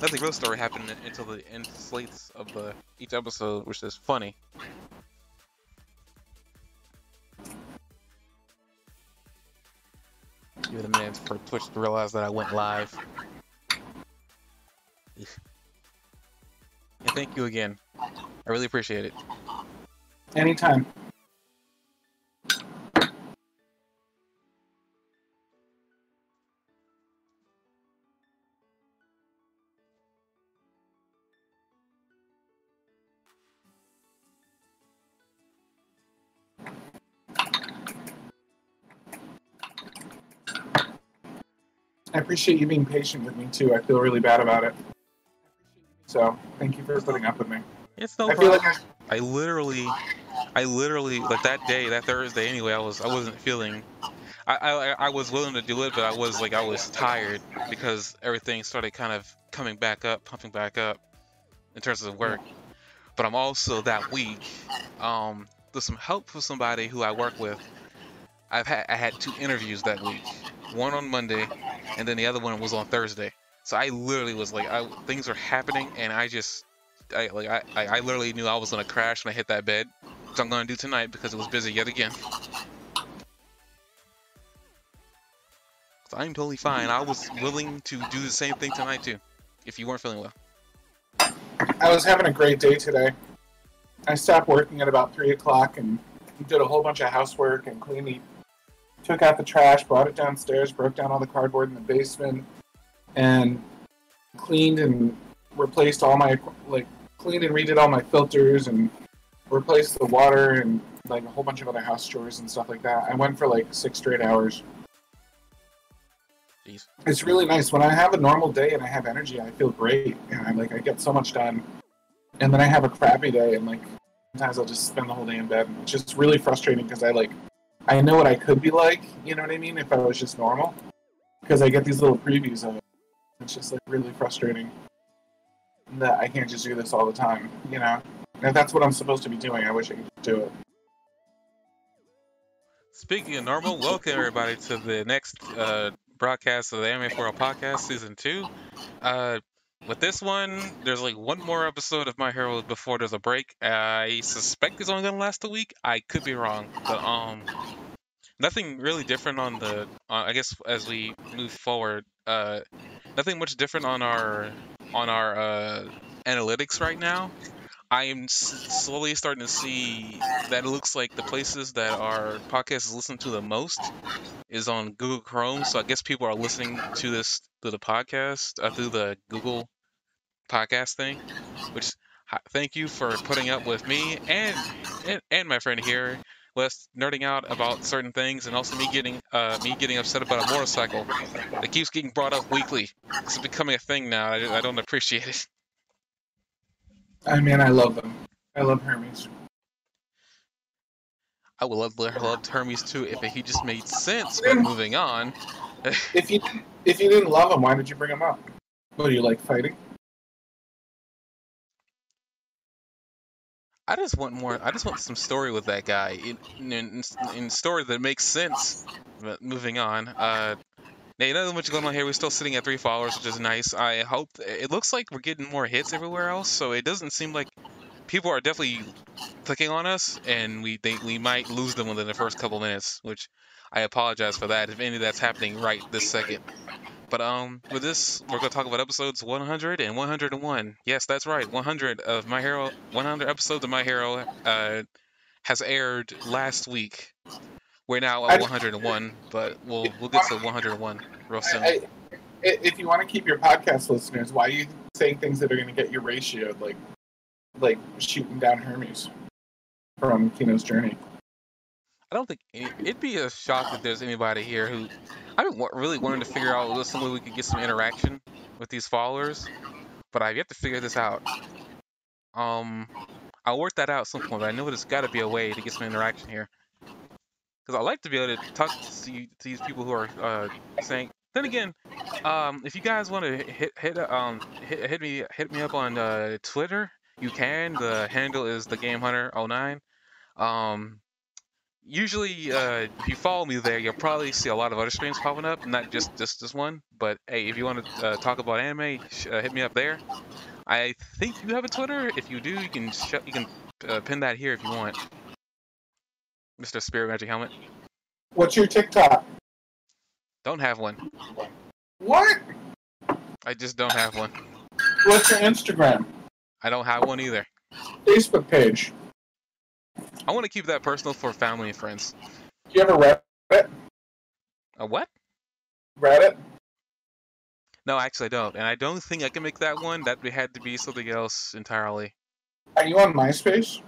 nothing real story happened until the end slates of the each episode, which is funny. Give it a minute for Twitch to realize that I went live. And thank you again. I really appreciate it. Anytime. Appreciate you being patient with me too. I feel really bad about it. So thank you for putting up with me. It's no I feel problem. like I, I literally, I literally like that day, that Thursday. Anyway, I was I wasn't feeling. I, I I was willing to do it, but I was like I was tired because everything started kind of coming back up, pumping back up in terms of work. But I'm also that week. Um, with some help for somebody who I work with. I've had I had two interviews that week. One on Monday, and then the other one was on Thursday. So I literally was like, I, things are happening, and I just, I like, I, I literally knew I was gonna crash when I hit that bed. Which I'm gonna do tonight because it was busy yet again. I'm totally fine. I was willing to do the same thing tonight too, if you weren't feeling well. I was having a great day today. I stopped working at about three o'clock and did a whole bunch of housework and cleaned. Took out the trash, brought it downstairs, broke down all the cardboard in the basement, and cleaned and replaced all my like cleaned and redid all my filters and replaced the water and like a whole bunch of other house chores and stuff like that. I went for like six straight hours. Jeez. It's really nice when I have a normal day and I have energy. I feel great and I like I get so much done. And then I have a crappy day and like sometimes I'll just spend the whole day in bed. It's just really frustrating because I like I know what I could be like. You know what I mean? If I was just normal, because I get these little previews of it. It's just like really frustrating that I can't just do this all the time. You know, and if that's what I'm supposed to be doing, I wish I could do it. Speaking of normal, welcome everybody to the next uh, broadcast of the Anime for All podcast, season two. Uh, with this one, there's like one more episode of My Hero before there's a break. I suspect it's only gonna last a week. I could be wrong, but um, nothing really different on the. Uh, I guess as we move forward, uh, nothing much different on our on our uh, analytics right now. I am slowly starting to see that it looks like the places that our podcast is listened to the most is on Google Chrome. So I guess people are listening to this through the podcast uh, through the Google podcast thing. Which hi- thank you for putting up with me and and, and my friend here. Was nerding out about certain things, and also me getting uh, me getting upset about a motorcycle that keeps getting brought up weekly. It's becoming a thing now. I, I don't appreciate it. I mean, I love them. I love Hermes. I would love love Hermes too if he just made sense. But moving on, If you if you didn't love him, why did you bring him up? What do you like fighting? I just want more. I just want some story with that guy in in, in story that makes sense. But moving on, uh, hey, nothing much going on here. We're still sitting at three followers, which is nice. I hope it looks like we're getting more hits everywhere else, so it doesn't seem like people are definitely clicking on us, and we think we might lose them within the first couple minutes, which I apologize for that if any of that's happening right this second. But um, with this, we're gonna talk about episodes 100 and 101. Yes, that's right, 100 of My Hero, 100 episodes of My Hero uh, has aired last week. We're now I- at 101, but we'll we'll get to 101 real soon. I, I, if you want to keep your podcast listeners, why are you saying things that are going to get you ratioed, like like shooting down Hermes from Kino's Journey? I don't think any, it'd be a shock if there's anybody here who I've been really wanting to figure out some way we could get some interaction with these followers, but I've yet to figure this out. Um, I'll work that out at some point, but I know there's got to be a way to get some interaction here. Because I like to be able to talk to, to these people who are uh, saying. Then again, um, if you guys want to hit hit um hit, hit me hit me up on uh, Twitter, you can. The handle is the Game Hunter 09. Um, usually, uh, if you follow me there, you'll probably see a lot of other streams popping up, not just just this one. But hey, if you want to uh, talk about anime, uh, hit me up there. I think you have a Twitter. If you do, you can you can uh, pin that here if you want. Mr. Spirit Magic Helmet. What's your TikTok? Don't have one. What? I just don't have one. What's your Instagram? I don't have one either. Facebook page. I want to keep that personal for family and friends. Do you ever Reddit? A what? Reddit? No, actually I don't. And I don't think I can make that one. That had to be something else entirely. Are you on MySpace?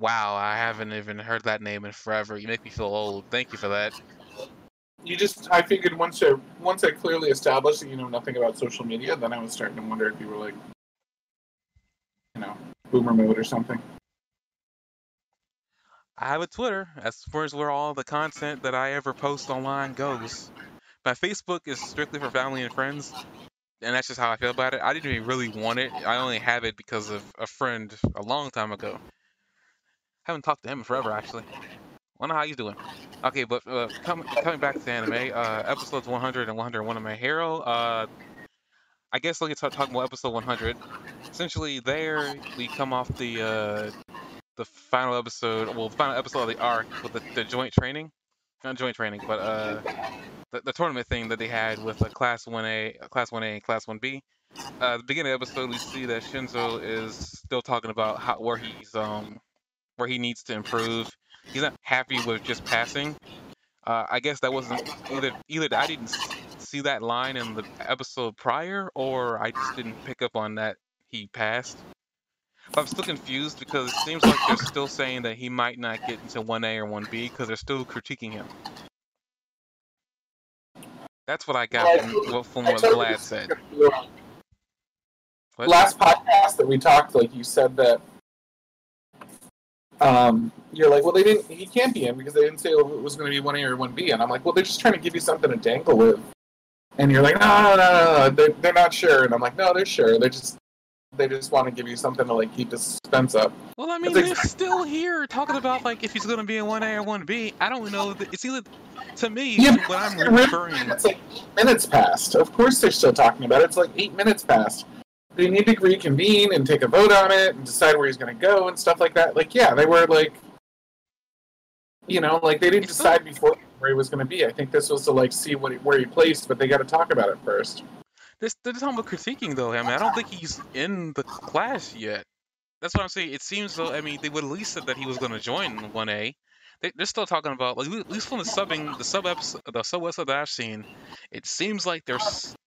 Wow, I haven't even heard that name in forever. You make me feel old. Thank you for that. You just, I figured once I, once I clearly established that you know nothing about social media, then I was starting to wonder if you were like, you know, boomer mode or something. I have a Twitter, as far as where all the content that I ever post online goes. My Facebook is strictly for family and friends, and that's just how I feel about it. I didn't even really want it. I only have it because of a friend a long time ago. Haven't talked to him forever, actually. Wonder how he's doing. Okay, but uh, coming coming back to anime, uh, episodes 100 and 101 of My Hero. Uh, I guess let's start talking about episode 100. Essentially, there we come off the uh, the final episode, well, final episode of the arc with the, the joint training, not joint training, but uh, the, the tournament thing that they had with a class 1A, class 1A, and class 1B. Uh, the beginning of the episode, we see that Shinso is still talking about how where he's um where he needs to improve. He's not happy with just passing. Uh, I guess that wasn't either either I didn't see that line in the episode prior, or I just didn't pick up on that he passed. But I'm still confused because it seems like they're still saying that he might not get into 1A or 1B because they're still critiquing him. That's what I got from, from what Vlad said. What? Last podcast that we talked, like you said that um, you're like, well, they didn't. He can't be in because they didn't say it was going to be one A or one B. And I'm like, well, they're just trying to give you something to dangle with. And you're like, no, no, no, no, no. They're, they're not sure. And I'm like, no, they're sure. They just they just want to give you something to like keep the suspense up. Well, I mean, they're still here talking about like if he's going to be in one A or one B. I don't know. It's either to me yeah, when I'm referring. It's like minutes past. Of course, they're still talking about it. It's like eight minutes past they need to reconvene and take a vote on it and decide where he's going to go and stuff like that. Like, yeah, they were like, you know, like they didn't decide before where he was going to be. I think this was to like see what he, where he placed, but they got to talk about it first. This they're talking about critiquing though. I mean, I don't think he's in the class yet. That's what I'm saying. It seems though. I mean, they would at least said that he was going to join 1A. They, are still talking about like at least from the subbing, the sub episode, the sub episode that I've seen. It seems like they're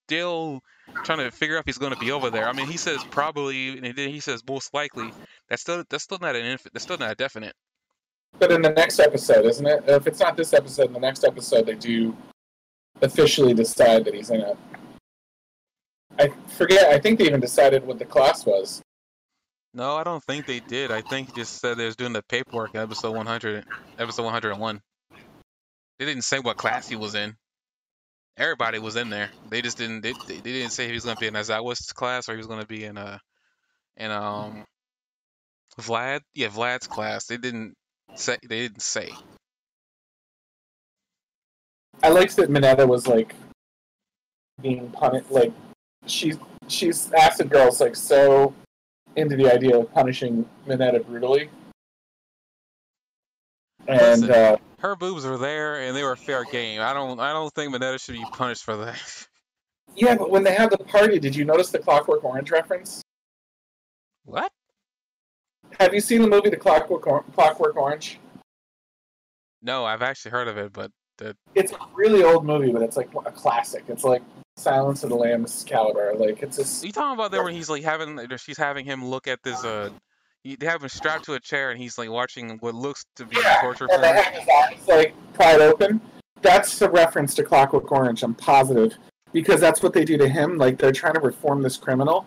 still trying to figure out if he's going to be over there. I mean, he says probably, and then he says most likely. That's still that's still not an inf- that's still not a definite. But in the next episode, isn't it? If it's not this episode, in the next episode they do officially decide that he's in it. I forget. I think they even decided what the class was. No, I don't think they did. I think he just said they was doing the paperwork in episode 100, episode 101. They didn't say what class he was in everybody was in there. They just didn't they, they didn't say he was gonna be in Aizawa's class or he was gonna be in uh in um Vlad yeah Vlad's class. They didn't say they didn't say. I liked that Mineta was like being punished like she's she's Acid Girl's like so into the idea of punishing Mineta brutally. And Listen, uh her boobs were there and they were fair game. I don't I don't think Mineta should be punished for that. Yeah, but when they had the party, did you notice the Clockwork Orange reference? What? Have you seen the movie The Clockwork or- Clockwork Orange? No, I've actually heard of it, but the... it's a really old movie, but it's like a classic. It's like Silence of the Lambs caliber. Like it's just. Are you talking about there when he's like having, she's having him look at this uh they have him strapped to a chair and he's like watching what looks to be yeah, torture and they have his eyes like pried open. That's a reference to Clockwork Orange. I'm positive because that's what they do to him. Like they're trying to reform this criminal,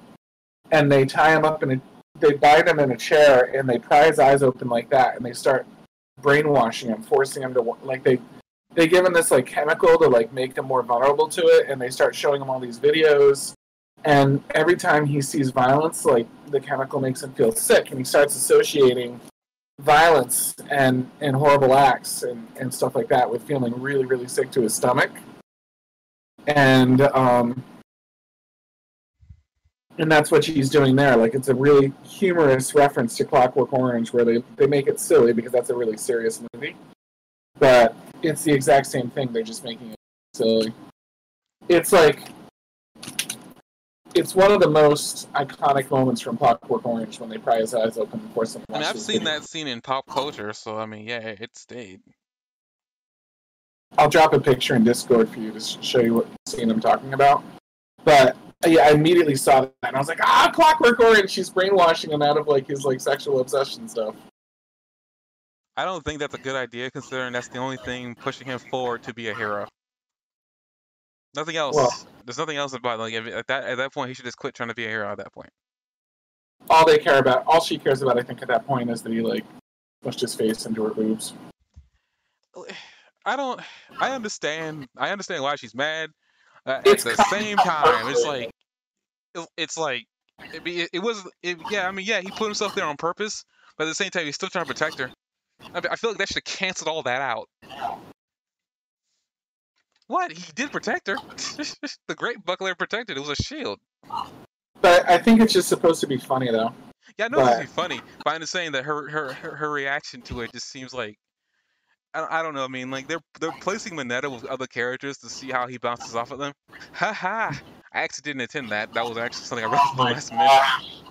and they tie him up in a, they bind him in a chair and they pry his eyes open like that, and they start brainwashing him, forcing him to like they they give him this like chemical to like make him more vulnerable to it, and they start showing him all these videos and every time he sees violence, like the chemical makes him feel sick, and he starts associating violence and and horrible acts and, and stuff like that with feeling really really sick to his stomach. And um and that's what she's doing there. Like it's a really humorous reference to clockwork orange where they they make it silly because that's a really serious movie. But it's the exact same thing. They're just making it silly. It's like it's one of the most iconic moments from Clockwork Orange when they pry his eyes open and force him. mean, I've seen video. that scene in pop culture, so I mean, yeah, it stayed. I'll drop a picture in Discord for you to show you what scene I'm talking about. But yeah, I immediately saw that and I was like, ah, Clockwork Orange. She's brainwashing him out of like his like sexual obsession stuff. I don't think that's a good idea, considering that's the only thing pushing him forward to be a hero. Nothing else. Well- There's nothing else about like if, at that at that point he should just quit trying to be a hero. At that point, All they care about, all she cares about, I think, at that point is that he like pushed his face into her boobs. I don't. I understand. I understand why she's mad. Uh, at It's the same time, it's like it- it's like it, it, it was. It, yeah, I mean, yeah, he put himself there on purpose, but at the same time, he's still trying to protect her. I, mean, I feel like that should have canceled all that out. What? He did protect her. the Great Buckler protected. It was a shield. But I think it's just supposed to be funny though. Yeah, I know But- would be funny, but I'm just saying that her her her, her reaction to it just seems like I don't, I don't know. I mean, like they're they're placing Mineta with other characters to see how he bounces off of them. Ha ha! I actually didn't intend that. That was actually something I read the oh last minute.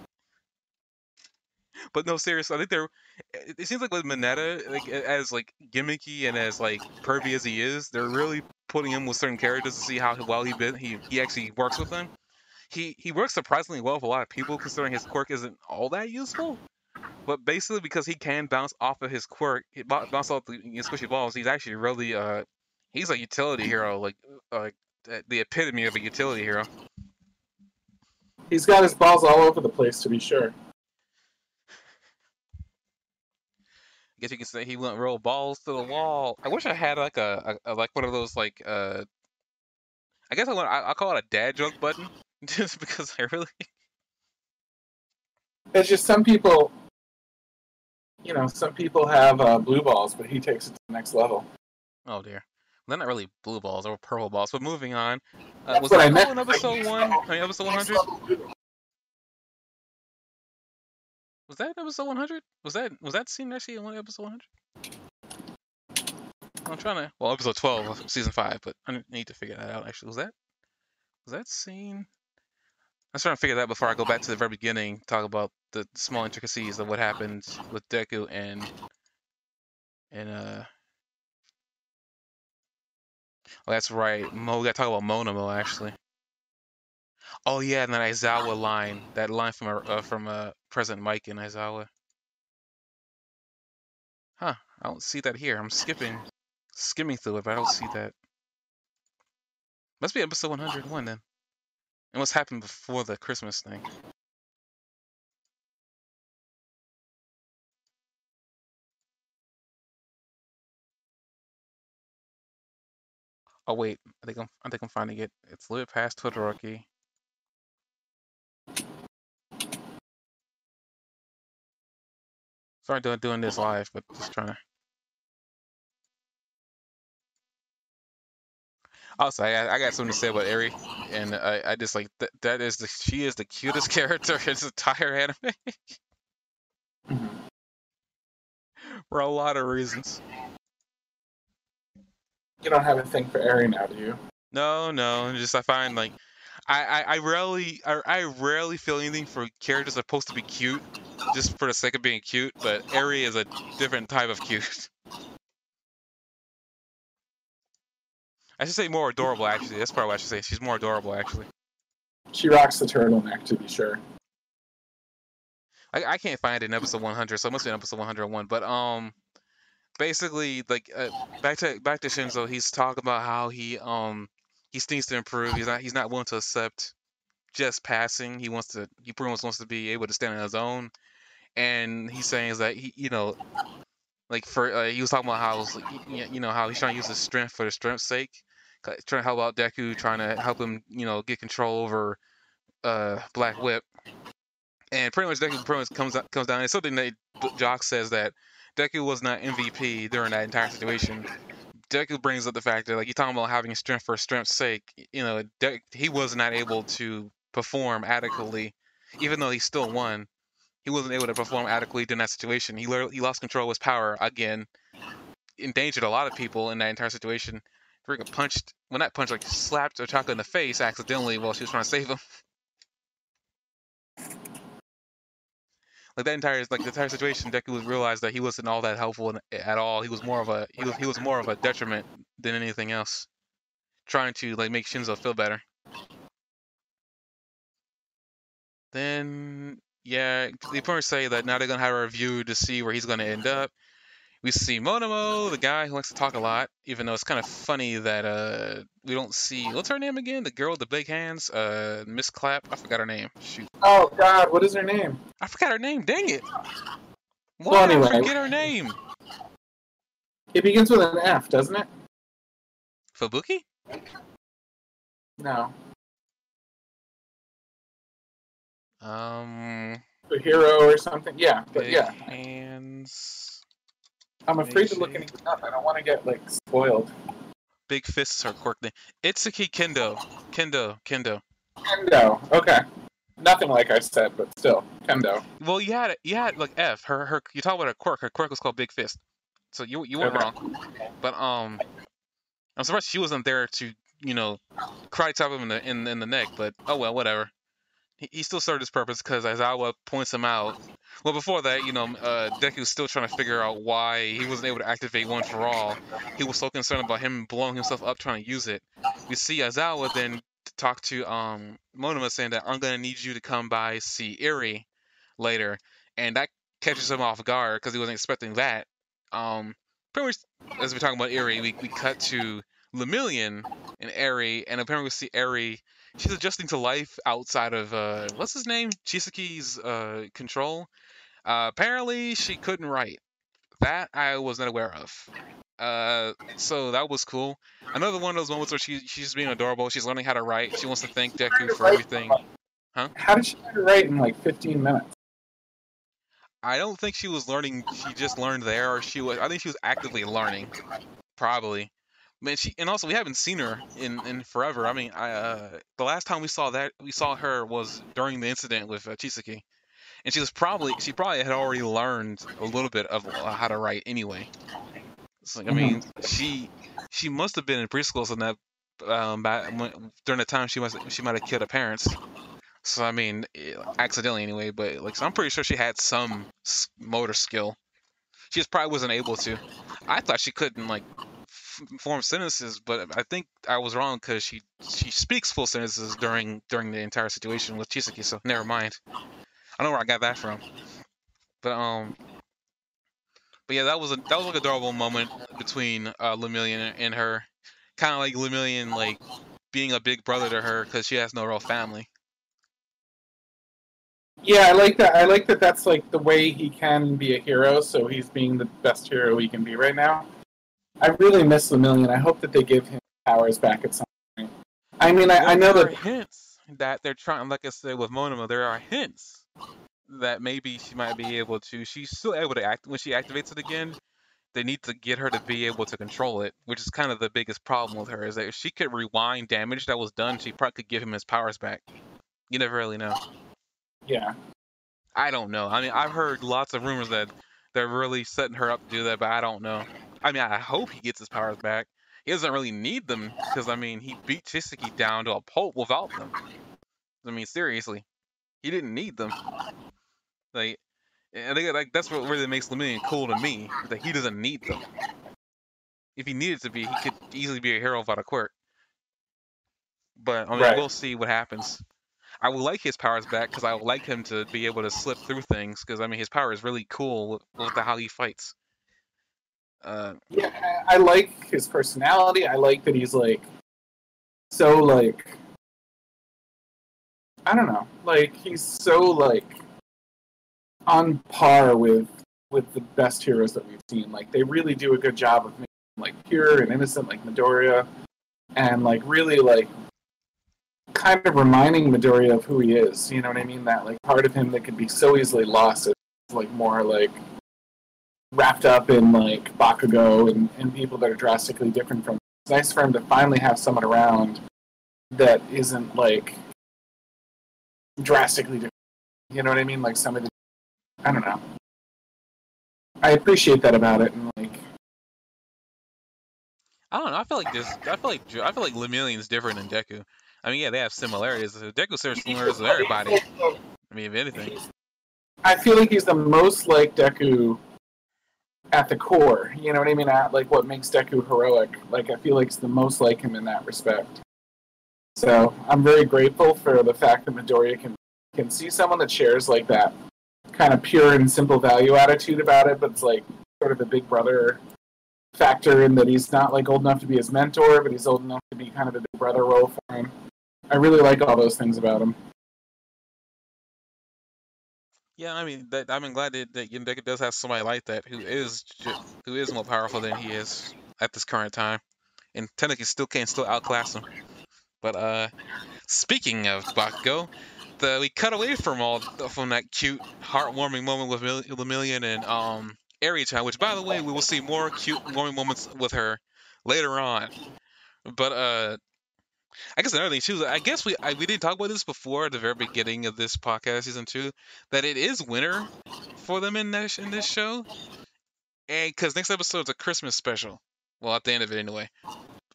But no, seriously, I think they're. It it seems like with Mineta, like as like gimmicky and as like pervy as he is, they're really putting him with certain characters to see how well he been, he he actually works with them. He he works surprisingly well with a lot of people, considering his quirk isn't all that useful. But basically, because he can bounce off of his quirk, he bo- bounce off the squishy balls. He's actually really uh, he's a utility hero, like uh, the epitome of a utility hero. He's got his balls all over the place to be sure. I guess you can say he went real balls to the wall. I wish I had like a, a, a like one of those like uh, I guess I want I, I call it a dad joke button, just because I really It's just some people, you know, some people have uh, blue balls, but he takes it to the next level. oh dear. They're not really blue balls; or purple balls. But moving on, uh, That's was what that I meant. episode one? I mean, episode one hundred. Was that episode one hundred? Was that was that scene actually in episode one hundred? I'm trying to. Well, episode twelve of season five, but I need to figure that out. Actually, was that was that scene? I'm trying to figure that out before I go back to the very beginning. Talk about the small intricacies of what happened with Deku and and uh. Oh, that's right. Mo, we gotta talk about Monoma actually. Oh yeah, and that Aizawa line, that line from uh, uh, from uh, President Mike and Aizawa. Huh? I don't see that here. I'm skipping, skimming through it, but I don't see that. Must be episode 101 then. And what's happened before the Christmas thing? Oh wait, I think I'm I think I'm finding it. It's a little bit past Todoroki. Sorry doing doing this live, but just trying to. Also, I, I got something to say about Eri, and I, I just like that. That is the she is the cutest character in this entire anime for a lot of reasons. You don't have a thing for Eri now, do you? No, no, just I find like I, I, I rarely I, I rarely feel anything for characters that are supposed to be cute just for the sake of being cute, but Eri is a different type of cute. I should say more adorable actually. That's probably what I should say. She's more adorable actually. She rocks the turtleneck, to be sure. I, I can't find it in episode 100, so it must be in episode 101. But um, basically, like uh, back to back to Shinso, he's talking about how he um he needs to improve. He's not he's not willing to accept just passing. He wants to he pretty much wants to be able to stand on his own. And he's saying is that he you know like for uh, he was talking about how like, you know how he's trying to use his strength for the strength's sake, trying to help out Deku, trying to help him you know get control over uh Black Whip and pretty much Deku pretty much comes comes down. It's something that Jock says that Deku was not MVP during that entire situation. Deku brings up the fact that like you talking about having strength for strength's sake. You know, De- he was not able to perform adequately, even though he still won. He wasn't able to perform adequately in that situation. He he lost control of his power again, endangered a lot of people in that entire situation. Freaking punched, well not punched, like slapped Ochako in the face accidentally while she was trying to save him. like that entire like the entire situation, Deku was realized that he wasn't all that helpful at all. He was more of a he was he was more of a detriment than anything else, trying to like make Shinso feel better. Then yeah, they pretty much say that now they're gonna have a review to see where he's gonna end up. We see Monoma, the guy who likes to talk a lot, even though it's kind of funny that uh we don't see what's her name again? The girl with the big hands, uh Miss Clap. I forgot her name. Shoot. Oh God, what is her name? I forgot her name. Dang it. Why Well, did I anyway. forget her name? It begins with an F, doesn't it? Fubuki? No. Um A hero or something. Yeah, but yeah. hands. I'm afraid to look anything up. I don't want to get like spoiled. Big fists are quirk name. Itsuki Kendo. Kendo. Kendo. Kendo. Okay. Nothing like I said, but still, Kendo. Well, you had you had like F. Her her. You talk about her quirk. Her quirk was called Big Fist. So you you weren't Okay. wrong. But um, I'm surprised she wasn't there to you know karate chop him in the in, in the neck. But oh well, whatever. He, still served his purpose because Aizawa points him out. Well, before that, you know, uh, Deku's still trying to figure out why he wasn't able to activate One for All. He was so concerned about him blowing himself up trying to use it. We see Aizawa then talk to um Monoma saying that I'm gonna need you to come by see Eri later, and that catches him off guard because he wasn't expecting that. Um, pretty much as we're talking about Eri, we, we cut to Lemillion and Eri, and apparently we see Eri. She's adjusting to life outside of uh, what's his name, Chisaki's uh, control. Uh, apparently, she couldn't write. That I was not aware of. Uh, so that was cool. Another one of those moments where she she's being adorable. She's learning how to write. She wants to thank Deku for everything. Huh? How did she learn to write in like 15 minutes? I don't think she was learning. She just learned there, or she was. I think she was actively learning, probably. Man, she and also we haven't seen her in in forever. I mean, I uh, the last time we saw that we saw her was during the incident with uh, Chisaki, and she was probably she probably had already learned a little bit of uh, how to write anyway. So, I mean, she she must have been in preschool in that um back when, during the time she must she might have killed her parents. So I mean, eh, accidentally anyway, but like so I'm pretty sure she had some motor skill. She just probably wasn't able to. I thought she couldn't like form sentences, but I think I was wrong because she she speaks full sentences during during the entire situation with Chisaki. So never mind. I know where I got that from. But um, but yeah, that was a that was like a adorable moment between uh, Lemillion and her. Kind of like Lemillion like being a big brother to her because she has no real family. Yeah, I like that. I like that. That's like the way he can be a hero. So he's being the best hero he can be right now. I really miss Lemillion. I hope that they give him powers back at some point. I mean, I, I know there that are hints that they're trying. Like I said with Monoma, there are hints that maybe she might be able to. She's still able to act when she activates it again. They need to get her to be able to control it, which is kind of the biggest problem with her. Is that if she could rewind damage that was done, she probably could give him his powers back. You never really know. yeah. I don't know. I mean, I've heard lots of rumors that they're really setting her up to do that, but I don't know. I mean, I hope he gets his powers back. He doesn't really need them because I mean, he beat Chisaki down to a pulp without them. I mean, seriously, he didn't need them. Like, I think like that's what really makes Lemillion cool to me. That he doesn't need them. If he needed to be, he could easily be a hero without a quirk. But I mean, Right. we'll see what happens. I would like his powers back because I would like him to be able to slip through things because I mean his power is really cool with, with the, how he fights. Uh, Yeah, I, I like his personality. I like that he's like so like I don't know, like he's so like on par with with the best heroes that we've seen. Like they really do a good job of making like pure and innocent, like Midoriya, and like really like kind of reminding Midoriya of who he is. You know what I mean? That like part of him that could be so easily lost is like more like wrapped up in like Bakugo and, and people that are drastically different from. It's nice for him to finally have someone around that isn't like drastically different. You know what I mean? Like some of the, I don't know. I appreciate that about it, and like I don't know. I feel like this. I feel like I feel like Lemillion's different than Deku. I mean, yeah, they have similarities. Deku shares similarities with everybody. I mean, if anything. I feel like he's the most like Deku at the core. You know what I mean? At like what makes Deku heroic. Like I feel like it's the most like him in that respect. So I'm very grateful for the fact that Midoriya can can see someone that shares like that kind of pure and simple value attitude about it, but it's like sort of a big brother factor in that he's not like old enough to be his mentor, but he's old enough to be kind of a big brother role for him. I really like all those things about him. Yeah, I mean, that, I'm glad that, that Deku does have somebody like that who is who is more powerful than he is at this current time, and technically still can't still outclass him. But uh, speaking of Bakugo, the we cut away from all from that cute, heartwarming moment with Lemillion and um Eri-chan, which by the way, we will see more cute, warming moments with her later on. But uh, I guess another thing too. I guess we I, we didn't talk about this before at the very beginning of this podcast season two. That it is winter for them in this in this show, and because next episode is a Christmas special. Well, at the end of it anyway.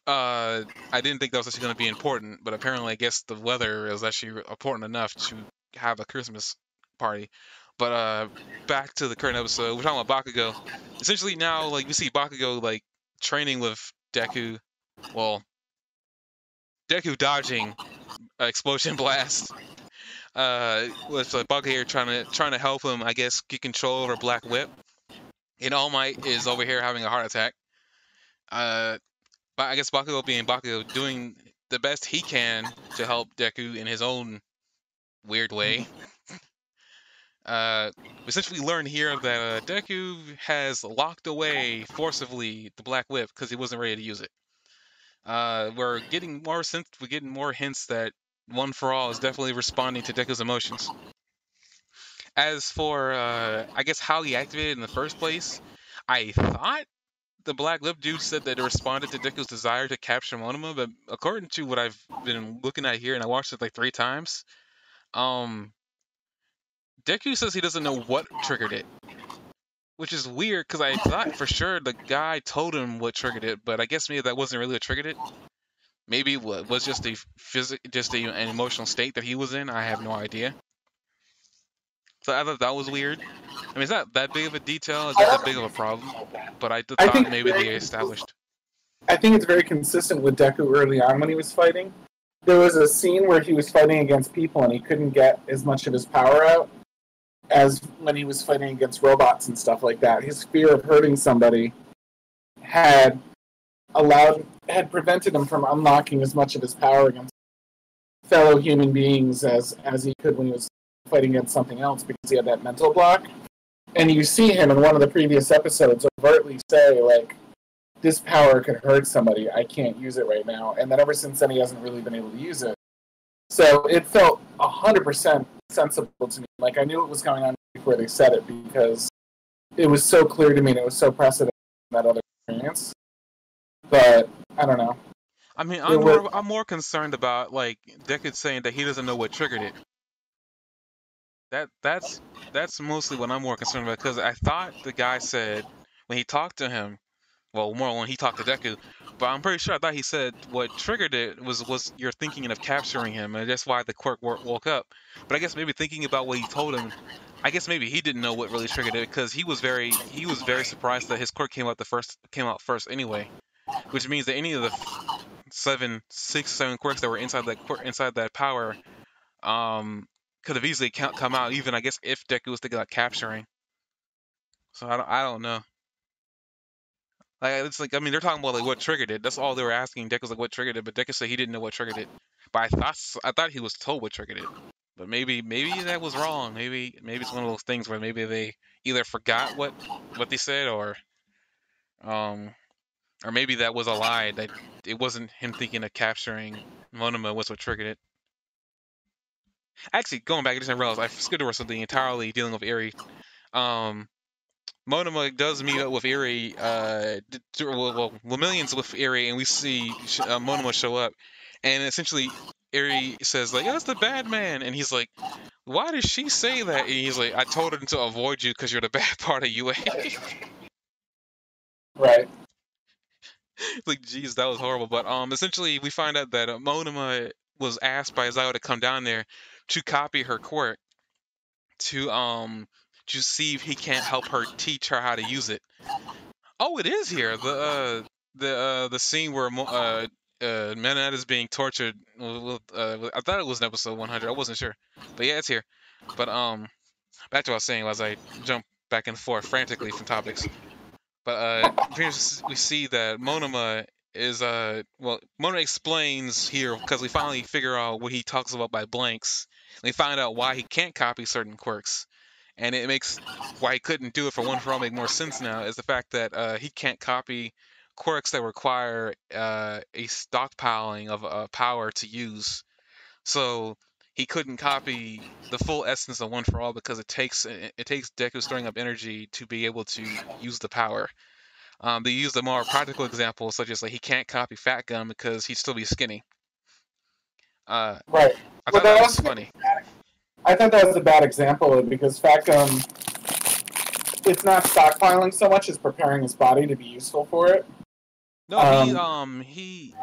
Uh, I didn't think that was actually going to be important, but apparently, I guess the weather is actually important enough to have a Christmas party. But uh, back to the current episode, we're talking about Bakugo. Essentially, now like we see Bakugo like training with Deku. Well, Deku dodging explosion blast. Uh, with uh, Bug here trying to trying to help him, I guess, get control over Black Whip. And All Might is over here having a heart attack. Uh, but I guess Bakugo being Bakugo, doing the best he can to help Deku in his own weird way. Uh, we essentially learn here that uh, Deku has locked away forcibly the Black Whip because he wasn't ready to use it. Uh, we're getting more sense. We're getting more hints that One for All is definitely responding to Deku's emotions. As for, uh, I guess, how he activated in the first place, I thought the Black Whip dude said that it responded to Deku's desire to capture Monoma, but according to what I've been looking at here, and I watched it like three times, um, Deku says he doesn't know what triggered it which is weird because I thought for sure the guy told him what triggered it, but I guess maybe that wasn't really what triggered it. Maybe it was just a physic, just a, an emotional state that he was in. I have no idea. So I thought that was weird. I mean, is that that big of a detail? Is that that big of a problem? But I thought I maybe they established. I think it's very consistent with Deku early on when he was fighting. There was a scene where he was fighting against people and he couldn't get as much of his power out as when he was fighting against robots and stuff like that. His fear of hurting somebody had allowed had prevented him from unlocking as much of his power against fellow human beings as as he could when he was fighting against something else because he had that mental block. And you see him in one of the previous episodes overtly say like this power could hurt somebody. I can't use it right now. And then ever since then, he hasn't really been able to use it. So it felt 100% sensible to me. Like I knew what was going on before they said it because it was so clear to me and it was so precedent that other experience. But I don't know. I mean, I'm more, I'm more concerned about like Deckard saying that he doesn't know what triggered it. That that's that's mostly what I'm more concerned about because I thought the guy said when he talked to him, well, more when he talked to Deku, but I'm pretty sure I thought he said what triggered it was was you're thinking of capturing him, and that's why the quirk woke up. But I guess maybe thinking about what he told him, I guess maybe he didn't know what really triggered it because he was very he was very surprised that his quirk came out the first came out first anyway, which means that any of the seven, six, seven quirks that were inside that quirk, inside that power, um, could have easily come out even I guess if Deku was thinking about capturing. So I don't I don't know. Like it's like I mean they're talking about like what triggered it. That's all they were asking. Deck was like what triggered it, but Deck said he didn't know what triggered it. But I thought I thought he was told what triggered it. But maybe maybe that was wrong. Maybe maybe it's one of those things where maybe they either forgot what what they said or um or maybe that was a lie that it wasn't him thinking of capturing Monoma was what triggered it. Actually, going back, I just realized I skipped over something entirely dealing with Eri. Um, Monoma does meet up with Eri, uh, well, well, Lemillion's with Eri, and we see sh- uh, Monoma show up, and essentially Eri says like, "That's the bad man," and he's like, "Why did she say that?" And he's like, "I told her to avoid you because you're the bad part of UA." Right. like, geez, that was horrible. But um, essentially, we find out that uh, Monoma was asked by Zao to come down there to copy her quirk to um to see if he can't help her teach her how to use it. Oh, it is here. The uh the uh the scene where uh uh Mineta is being tortured. Uh, I thought it was in episode 100. I wasn't sure, but yeah, it's here. But um, back to what I was saying as I jump back and forth frantically from topics. But uh, we see that Monoma is uh well Monoma explains here because we finally figure out what he talks about by blanks. And we find out why he can't copy certain quirks, and it makes why he couldn't do it for one for all make more sense now is the fact that uh, he can't copy quirks that require uh, a stockpiling of uh, power to use. So he couldn't copy the full essence of one for all because it takes it, takes Deku storing up energy to be able to use the power. Um, they use the more practical examples, such as like he can't copy Fat Gum because he'd still be skinny. Uh, Right. I Well, thought that was was- funny. I thought that was a bad example because Fat Gum, it's not stockpiling so much as preparing his body to be useful for it. No, he Um, um he,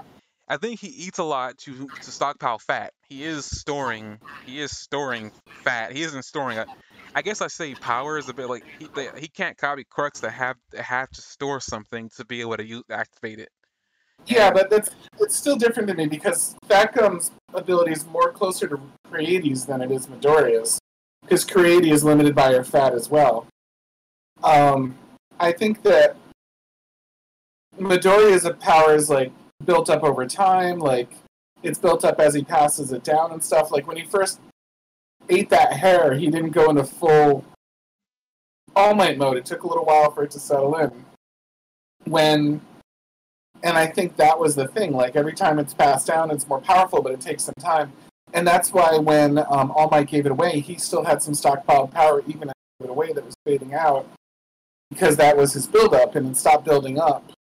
I think he eats a lot to to stockpile fat. He is storing he is storing fat. He isn't storing. A, I guess I say power is a bit like he they, he can't copy quirks that have that have to store something to be able to use, activate it. Yeah, but that's it's still different to me because Fat Gum's ability is more closer to Creati's than it is Midoriya's. Because Creati is limited by her fat as well. Um, I think that Midoriya's power is like built up over time, like it's built up as he passes it down and stuff. Like when he first ate that hair, he didn't go into full All Might mode. It took a little while for it to settle in. When and I think that was the thing. Like every time it's passed down, it's more powerful, but it takes some time. And that's why when um, All Might gave it away, he still had some stockpiled power, even as he gave it away, that was fading out, because that was his buildup, and it stopped building up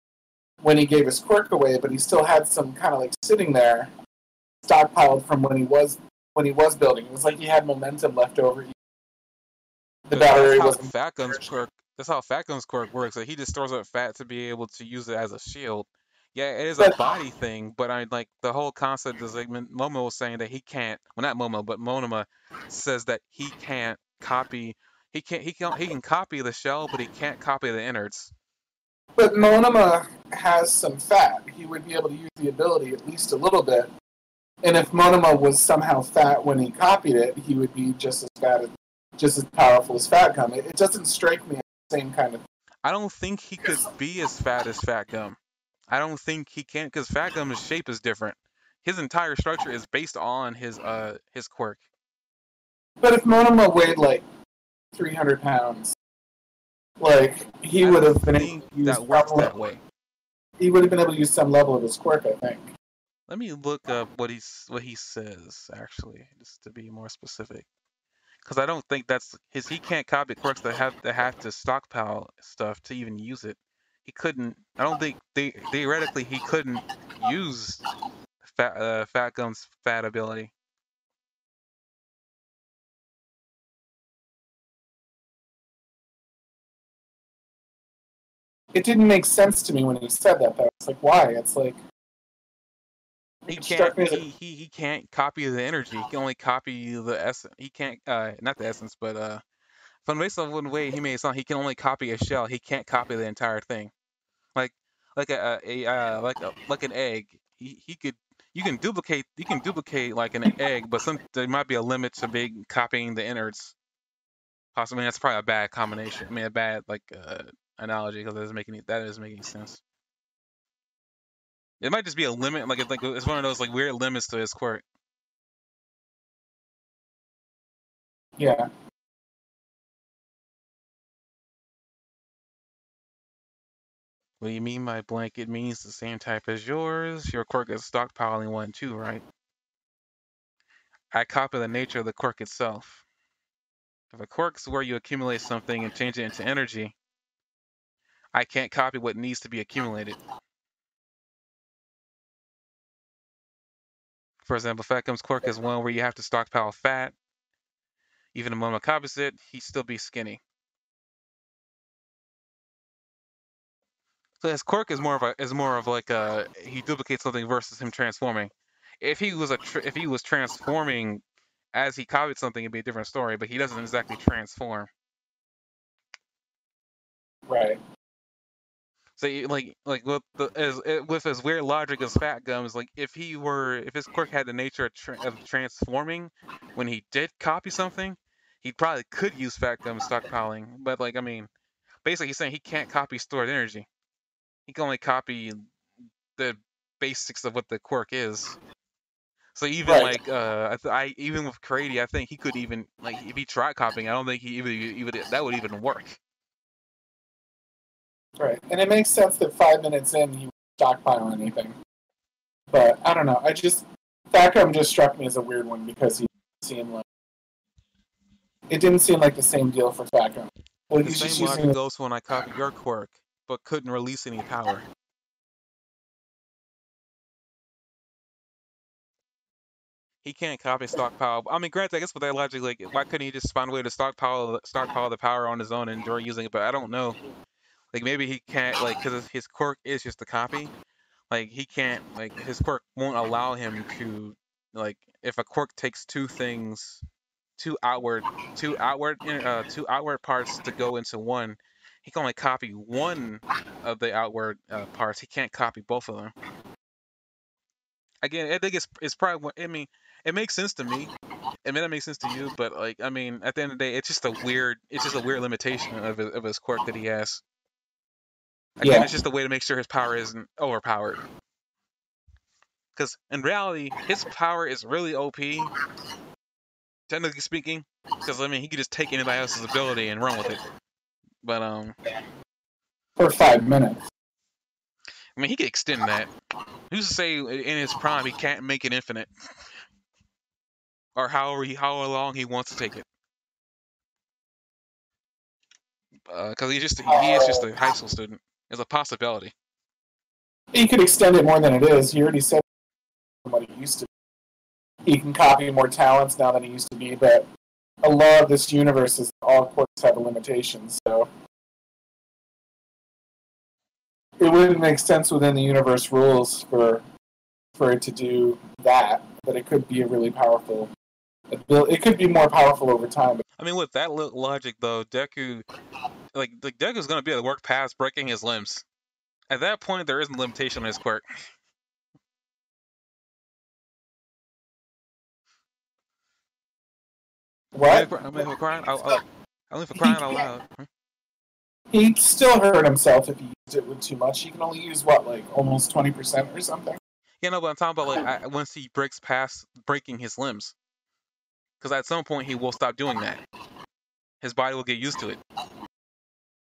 when he gave his quirk away. But he still had some kind of like sitting there, stockpiled from when he was when he was building. It was like he had momentum left over. The battery that's how wasn't. Fat Gum's quirk. That's how Fat Gum's quirk works. Like he just stores up fat to be able to use it as a shield. Yeah, it is a body thing, but I like the whole concept is like Momo was saying that he can't. Well, not Momo, but Monoma says that he can't copy. He can't. He can. He can copy the shell, but he can't copy the innards. But Monoma has some fat. He would be able to use the ability at least a little bit. And if Monoma was somehow fat when he copied it, he would be just as fat, as, just as powerful as Fat Gum. It, it doesn't strike me as the same kind of. I don't think he could be as fat as Fat Gum. I don't think he can because Fat Gum's shape is different. His entire structure is based on his uh his quirk. But if Monoma weighed like 300 pounds, like he would have been able to use that works some- that way. he would have been able to use some level of his quirk, I think. Let me look up what he's what he says actually, just to be more specific. Because I don't think that's his. He can't copy quirks that have that have to stockpile stuff to even use it. He couldn't. I don't think the, theoretically he couldn't use fat uh, Fat Gum's fat ability. It didn't make sense to me when he said that. Though. It's like, why? It's like He can't. struck me as a- He, he he can't copy the energy. He can only copy the essence. He can't. Uh, not the essence, but uh, from based on one way he made it sound, he can only copy a shell. He can't copy the entire thing. Like a, a uh, like a, like an egg. He he could. You can duplicate. You can duplicate like an egg, but some there might be a limit to big copying the innards. Possibly that's probably a bad combination. I mean, a bad like uh, analogy because that doesn't make any that doesn't make any sense. It might just be a limit, like it's like it's one of those like weird limits to his quirk. yeah. What do you mean by blank? It means the same type as yours. Your quirk is stockpiling one too, right? I copy the nature of the quirk itself. If a quirk's where you accumulate something and change it into energy, I can't copy what needs to be accumulated. For example, Fat Gum's quirk is one where you have to stockpile fat. Even Momo copies it, he'd still be skinny. So his quirk is more of a is more of like a he duplicates something versus him transforming. If he was a tr- if he was transforming as he copied something, it'd be a different story. But he doesn't exactly transform. Right. So you- like like with the as eh, with his weird logic as Fat Gum's, like if he were if his quirk had the nature of, tra- of transforming, when he did copy something, he probably could use Fat Gum stockpiling. But like I mean, basically he's saying he can't copy stored energy. He can only copy the basics of what the quirk is. So even Right. like uh, I, th- I even with Creati, I think he could even like if he tried copying, I don't think he even even that would even work. Right. And it makes sense that five minutes in he would stockpile anything. But I don't know. I just Fat Gum just struck me as a weird one because he seemed like it didn't seem like the same deal for Fat Gum. Well, The same logic goes when I copy your quirk, but couldn't release any power. He can't copy stockpile. I mean, granted, I guess with that logic, like, why couldn't he just find a way to stockpile stockpile the power on his own and enjoy using it? But I don't know. Like, maybe he can't, like, because his quirk is just a copy. Like, he can't, like, his quirk won't allow him to, like, if a quirk takes two things, two outward, two outward, uh, two outward parts to go into one, he can only copy one of the outward uh, parts. He can't copy both of them. Again, I think it's it's probably. I mean, it makes sense to me. It may not make sense to you, but like, I mean, at the end of the day, it's just a weird. It's just a weird limitation of his, of his quirk that he has. Again, Yeah. it's just a way to make sure his power isn't overpowered. Because in reality, his power is really OP. Technically speaking, because I mean, he could just take anybody else's ability and run with it. But um, for five minutes. I mean, he could extend that. Who's to say in his prime he can't make it infinite, or however he, how long he wants to take it? Because he's just he is just a high school student. It's a possibility. He could extend it more than it is. He already said what he used to be. He can copy more talents now than he used to be, but a law of this universe is all quirks have a limitation, so it wouldn't make sense within the universe rules for for it to do that, but it could be a really powerful abil- it could be more powerful over time. I mean, with that logic though, Deku, like like Deku's gonna be able to work past breaking his limbs. At that point, there isn't a limitation on his quirk. What? I mean, for crying, out- out- I mean, for crying out loud. He'd still hurt himself if he used it with too much. He can only use what, like almost twenty percent or something. Yeah, no, but I'm talking about like I, once he breaks past breaking his limbs, because at some point he will stop doing that. His body will get used to it,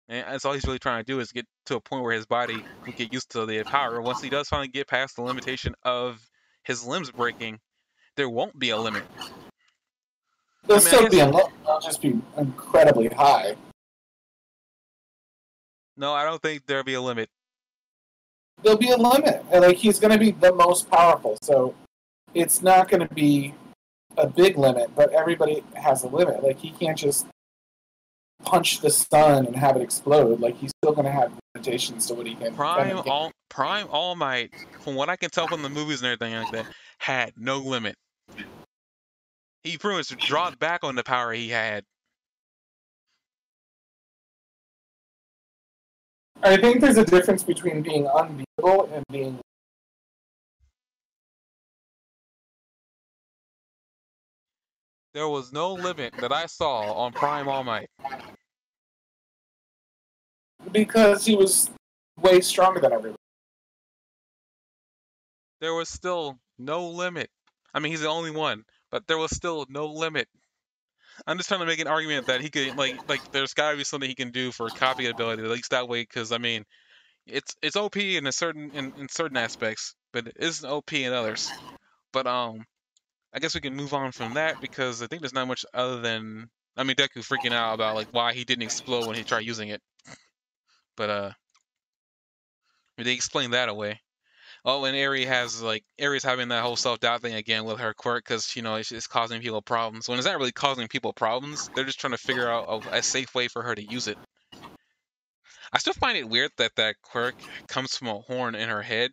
and that's all he's really trying to do is get to a point where his body will get used to the power. Once he does finally get past the limitation of his limbs breaking, there won't be a limit. They'll I mean, still be in lo- they'll just be incredibly high. No, I don't think there'll be a limit. There'll be a limit. And, Like he's going to be the most powerful, so it's not going to be a big limit. But everybody has a limit. Like he can't just punch the sun and have it explode. Like he's still going to have limitations to what he can. Do. Prime can- all Prime All Might, from what I can tell from the movies and everything like that, had no limit. He pretty much dropped back on the power he had. I think there's a difference between being unbeatable and being. There was no limit that I saw on Prime All Might. Because he was way stronger than everyone. There was still no limit. I mean, he's the only one, but there was still no limit. I'm just trying to make an argument that he could, like, like there's got to be something he can do for copy ability, at least that way, because I mean, it's it's OP in a certain in, in certain aspects, but it isn't OP in others. But um, I guess we can move on from that because I think there's not much other than I mean Deku freaking out about like why he didn't explode when he tried using it. But uh, mean, they explain that away. Oh, and Eri has like Eri's having that whole self doubt thing again with her quirk because you know it's, it's causing people problems. When it's not really causing people problems, they're just trying to figure out a, a safe way for her to use it. I still find it weird that that quirk comes from a horn in her head,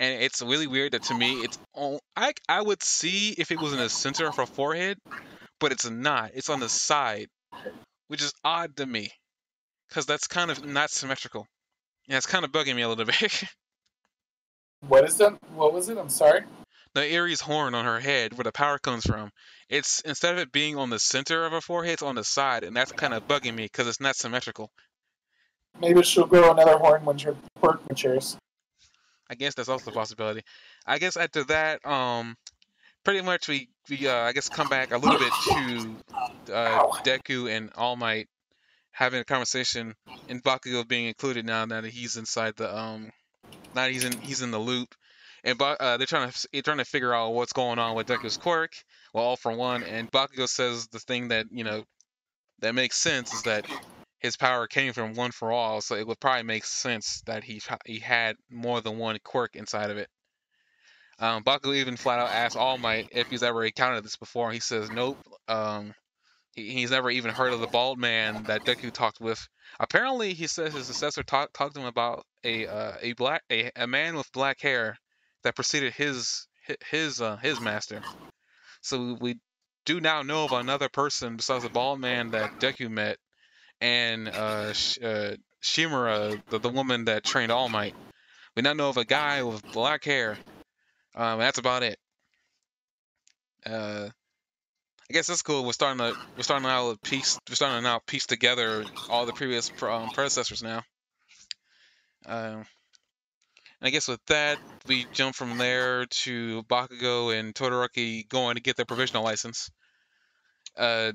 and it's really weird that to me it's oh, I I would see if it was in the center of her forehead, but it's not. It's on the side, which is odd to me, because that's kind of not symmetrical. Yeah, it's kind of bugging me a little bit. What is that? What was it? I'm sorry. the Eri's horn on her head, where the power comes from, it's instead of it being on the center of her forehead, it's on the side, and that's kind of bugging me because it's not symmetrical. Maybe she'll grow another horn when her quirk matures. I guess that's also a possibility. I guess after that, um, pretty much we we uh, I guess come back a little bit to uh, Deku and All Might having a conversation, and Bakugo being included now now that he's inside the um, now he's in he's in the loop, and uh, they're trying to they're trying to figure out what's going on with Deku's quirk. Well, all for one, and Bakugo says the thing that you know that makes sense is that his power came from one for all, so it would probably make sense that he he had more than one quirk inside of it. Um, Bakugo even flat out asks All Might if he's ever encountered this before. He says nope. Um, he, he's never even heard of the bald man that Deku talked with. Apparently, he says his successor talked talked to him about a uh, a black a, a man with black hair that preceded his his uh, his master. So we do now know of another person besides the bald man that Deku met, and uh, Sh- uh, Shimura, the, the woman that trained All Might. We now know of a guy with black hair. Um, that's about it. Uh, I guess that's cool. We're starting to we're starting now to piece we're starting to now piece together all the previous um, predecessors now. Um, and I guess with that, we jump from there to Bakugo and Todoroki going to get their provisional license. Uh,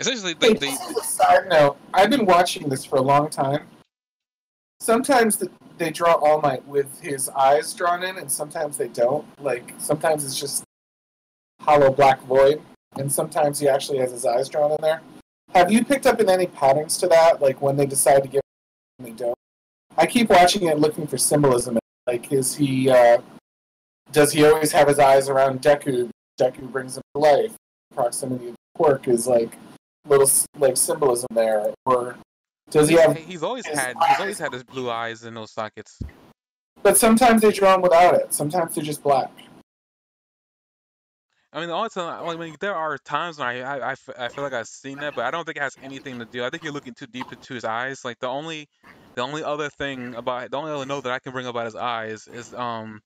essentially, Hey, they, they, side note, I've been watching this for a long time. Sometimes th- they draw All Might with his eyes drawn in, and sometimes they don't. Like sometimes it's just hollow black void, and sometimes he actually has his eyes drawn in there. Have you picked up in any patterns to that? Like when they decide to give, and they don't. I keep watching it, looking for symbolism. Like, is he? Uh, does he always have his eyes around Deku? Deku brings him to life. Proximity of the quirk is like little like symbolism there, or does he have? he's always had he's always had his blue eyes in those sockets. But sometimes they draw him without it. Sometimes they're just black. I mean, the only time, I mean, there are times when I I feel like I've seen that, but I don't think it has anything to do. I think you're looking too deep into his eyes. Like the only, the only other thing about the only other note that I can bring about his eyes is um,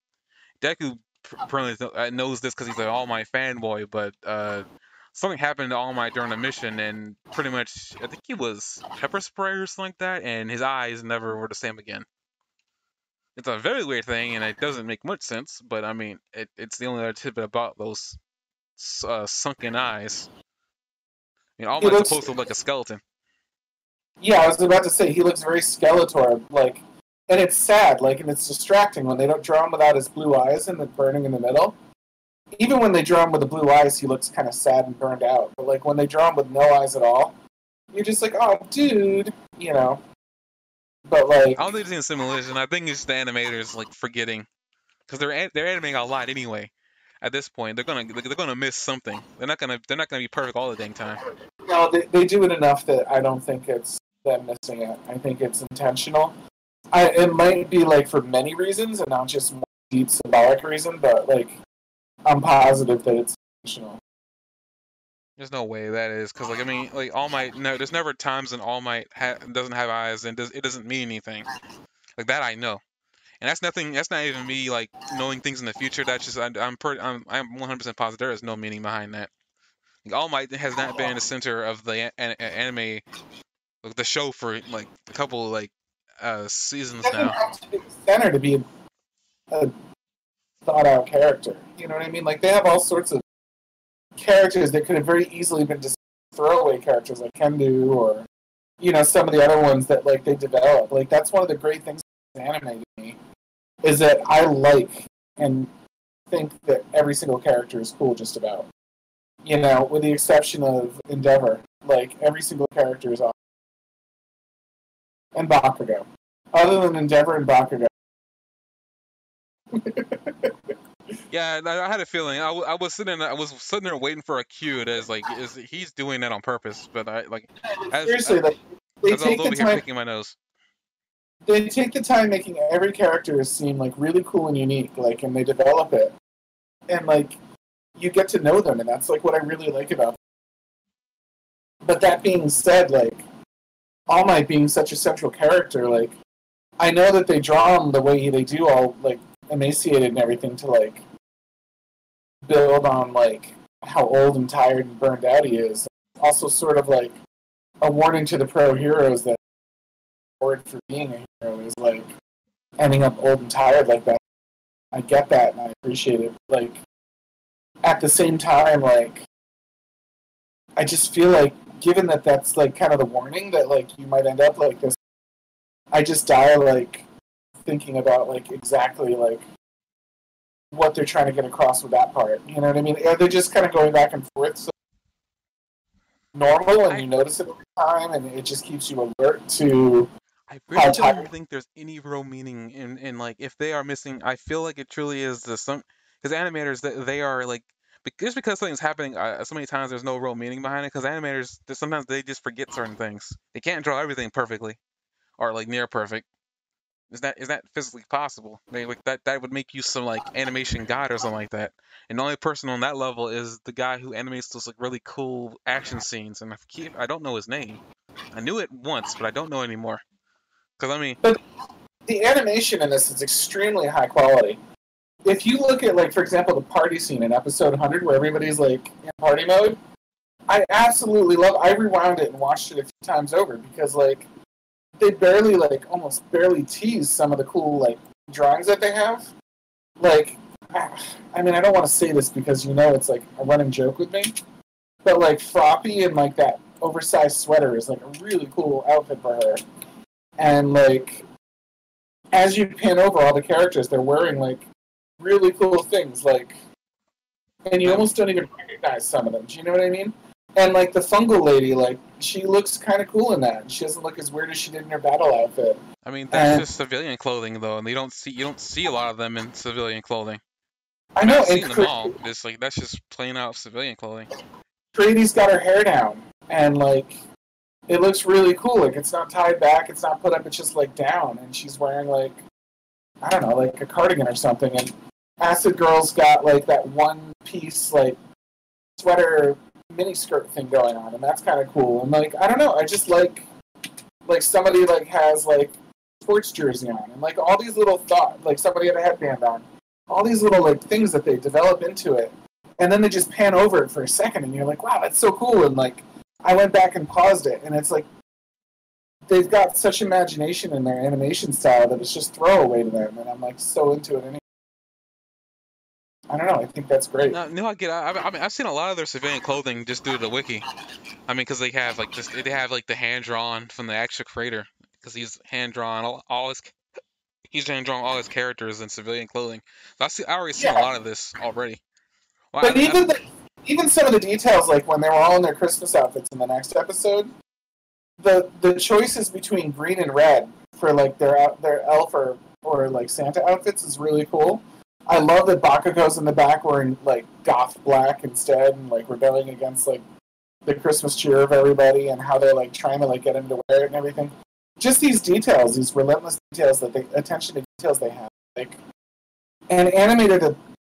Deku apparently uh, knows this because he's an All Might fanboy, but uh, something happened to All Might during the mission, and pretty much I think he was pepper spray or something like that, and his eyes never were the same again. It's a very weird thing, and it doesn't make much sense. But I mean, it, it's the only other tidbit about those uh, sunken eyes. I mean, All Might's looks- supposed to look like a skeleton. Yeah, I was about to say he looks very Skeletor, like, and it's sad, like, and it's distracting when they don't draw him without his blue eyes and the burning in the middle. Even when they draw him with the blue eyes, he looks kind of sad and burned out. But like when they draw him with no eyes at all, you're just like, oh, dude, you know. But like, I don't think it's any simulation. I think it's the animators like forgetting, because they're they're animating a lot anyway. At this point, they're gonna they're gonna miss something. They're not gonna they're not gonna be perfect all the dang time. no, they, they do it enough that I don't think it's them missing it. I think it's intentional. I, it might be like for many reasons and not just one deep symbolic reason, but like, I'm positive that it's intentional. There's no way that is, because like I mean, like All Might. No, there's never times when All Might ha- doesn't have eyes and does, it doesn't mean anything. Like that, I know. And that's nothing. That's not even me like knowing things in the future. That's just I, I'm per, I'm I'm 100% positive there is no meaning behind that. Like, All Might has not been the center of the a- a- anime, the show for like a couple like uh seasons now. to center to be a, thought out character. You know what I mean? Like they have all sorts of characters that could have very easily been just throwaway characters like Kendo or you know some of the other ones that like they develop. Like that's one of the great things about anime is that I like and think that every single character is cool just about. You know, with the exception of Endeavor. Like every single character is awesome. And Bakugo. Other than Endeavor and Bakugo, Yeah, I had a feeling. I, w- I was sitting, I was sitting there waiting for a cue. That's like, is he's doing that on purpose? But I like, as, Seriously, like they as I was take the time. picking my nose. They take the time making every character seem like really cool and unique, like, and they develop it, and like you get to know them, and that's like what I really like about. Them. But that being said, like All Might being such a central character, like I know that they draw him the way they do, all like emaciated and everything, to like build on like how old and tired and burned out he is. Also, sort of like a warning to the pro heroes that reward for being a hero is like ending up old and tired like that. I get that and I appreciate it. Like at the same time, like I just feel like given that that's like kind of the warning that like you might end up like this, I just die like thinking about like exactly like what they're trying to get across with that part. You know what I mean? They're they just kind of going back and forth? So normal and I- you notice it over time and it just keeps you alert to I really don't think there's any real meaning in, in like if they are missing. I feel like it truly is the some because animators they, they are like just because something's happening uh, so many times there's no real meaning behind it because animators sometimes they just forget certain things. They can't draw everything perfectly or like near perfect. Is that is that physically possible? They, like that that would make you some like animation god or something like that. And the only person on that level is the guy who animates those like really cool action scenes. And I keep I don't know his name. I knew it once, but I don't know anymore. Because I mean, the animation in this is extremely high quality. If you look at, like, for example, the party scene in episode 100 where everybody's, like, in party mode, I absolutely love I rewound it and watched it a few times over because, like, they barely, like, almost barely tease some of the cool, like, drawings that they have. Like, ah, I mean, I don't want to say this because you know it's, like, a running joke with me, but, like, Froppy and, like, that oversized sweater is, like, a really cool outfit for her. And, like, as you pan over all the characters, they're wearing like really cool things, like, and you almost don't even recognize some of them. Do you know what I mean? And like the fungal lady, like she looks kind of cool in that. She doesn't look as weird as she did in her battle outfit. I mean that's Uh, just civilian clothing though, and you don't see you don't see a lot of them in civilian clothing. I know. I've And seen them all. It's like that's just plain out civilian clothing. Creati's got her hair down, and like it looks really cool. Like it's not tied back, it's not put up, it's just like down, and she's wearing like I don't know, like a cardigan or something. And Acid Girl's got like that one piece like sweater mini skirt thing going on, and that's kind of cool. And like I don't know, I just like like somebody like has like sports jersey on, and like all these little thought, like somebody had a headband on, all these little like things that they develop into it and then they just pan over it for a second and you're like wow that's so cool and like i went back and paused it and it's like they've got such imagination in their animation style that it's just throwaway to them and i'm like so into it anyway. i don't know i think that's great No, no, I get. I, I mean, I've seen a lot of their civilian clothing just due to the wiki. I mean, because they have like this, they have like the hand drawn from the actual creator, because he's hand drawn all, all his, he's hand drawn all his characters in civilian clothing. So I see, I already seen a lot of this already. Well, but I- I- even the, even some of the details like when they were all in their christmas outfits in the next episode the the choices between green and red for like their their elf or, or like santa outfits is really cool. I love that bakugo's in the back wearing like goth black instead and like rebelling against like the christmas cheer of everybody and how they're like trying to like get him to wear it and everything. Just these details these relentless details that they attention to details they have like an animator that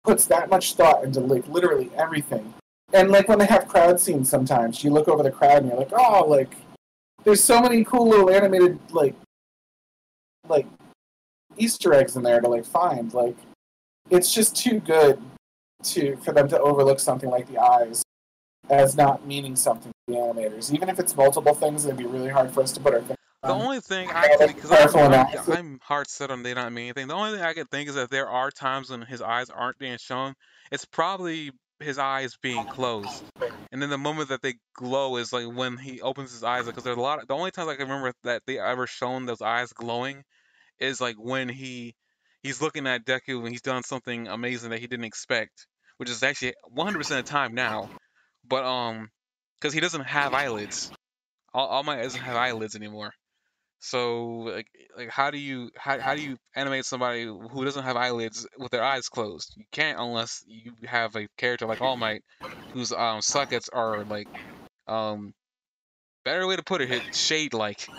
puts that much thought into like literally everything. And like when they have crowd scenes sometimes, you look over the crowd and you're like, oh, like there's so many cool little animated like like Easter eggs in there to like find. Like it's just too good to for them to overlook something like the eyes as not meaning something to the animators. Even if it's multiple things, it'd be really hard for us to put our The on. only thing I can, like because I'm, I'm, hard set on they not mean anything. The only thing I can think is that there are times when his eyes aren't being shown. It's probably his eyes being closed, and then the moment that they glow is like when he opens his eyes. Because there's a lot. Of, the only times I can remember that they ever shown those eyes glowing is like when he he's looking at Deku and he's done something amazing that he didn't expect, which is actually 100% of the time now. But um, because he doesn't have eyelids. All, All Might doesn't have eyelids anymore. So like like how do you how how do you animate somebody who doesn't have eyelids with their eyes closed? You can't unless you have a character like All Might whose um sockets are like um better way to put it, shade like.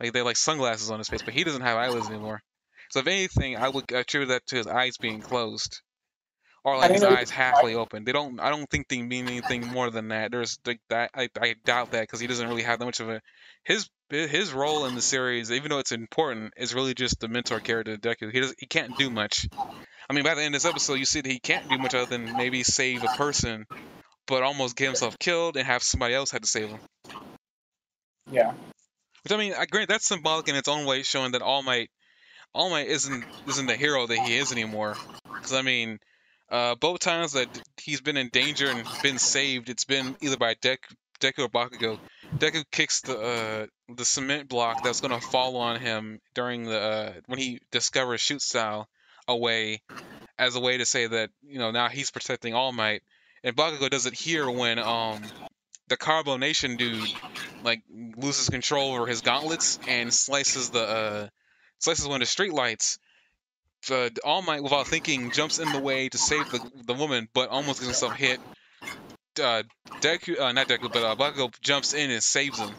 Like they're like sunglasses on his face, but he doesn't have eyelids anymore. So if anything, I would attribute that to his eyes being closed, or like his eyes halfway open. They don't. I don't think they mean anything more than that. There's like that. I, I doubt that because he doesn't really have that much of a his his role in the series, even though it's important, is really just the mentor character to Deku. He does he can't do much. I mean, by the end of this episode, you see that he can't do much other than maybe save a person, but almost get himself killed and have somebody else had to save him. Yeah. Which I mean, I grant that's symbolic in its own way, showing that All Might, All Might isn't isn't the hero that he is anymore. Because I mean, uh, both times that he's been in danger and been saved, it's been either by Dek, Deku or Bakugo. Deku kicks the uh, the cement block that's gonna fall on him during the uh, when he discovers shoot style away as a way to say that you know now he's protecting All Might. And Bakugo does it here when um the Carbonation dude like loses control over his gauntlets and slices the uh, slices one of the streetlights. Uh, All Might, without thinking, jumps in the way to save the the woman, but almost gets himself hit. Uh, Deku, uh, not Deku, but uh, Bakugo jumps in and saves him.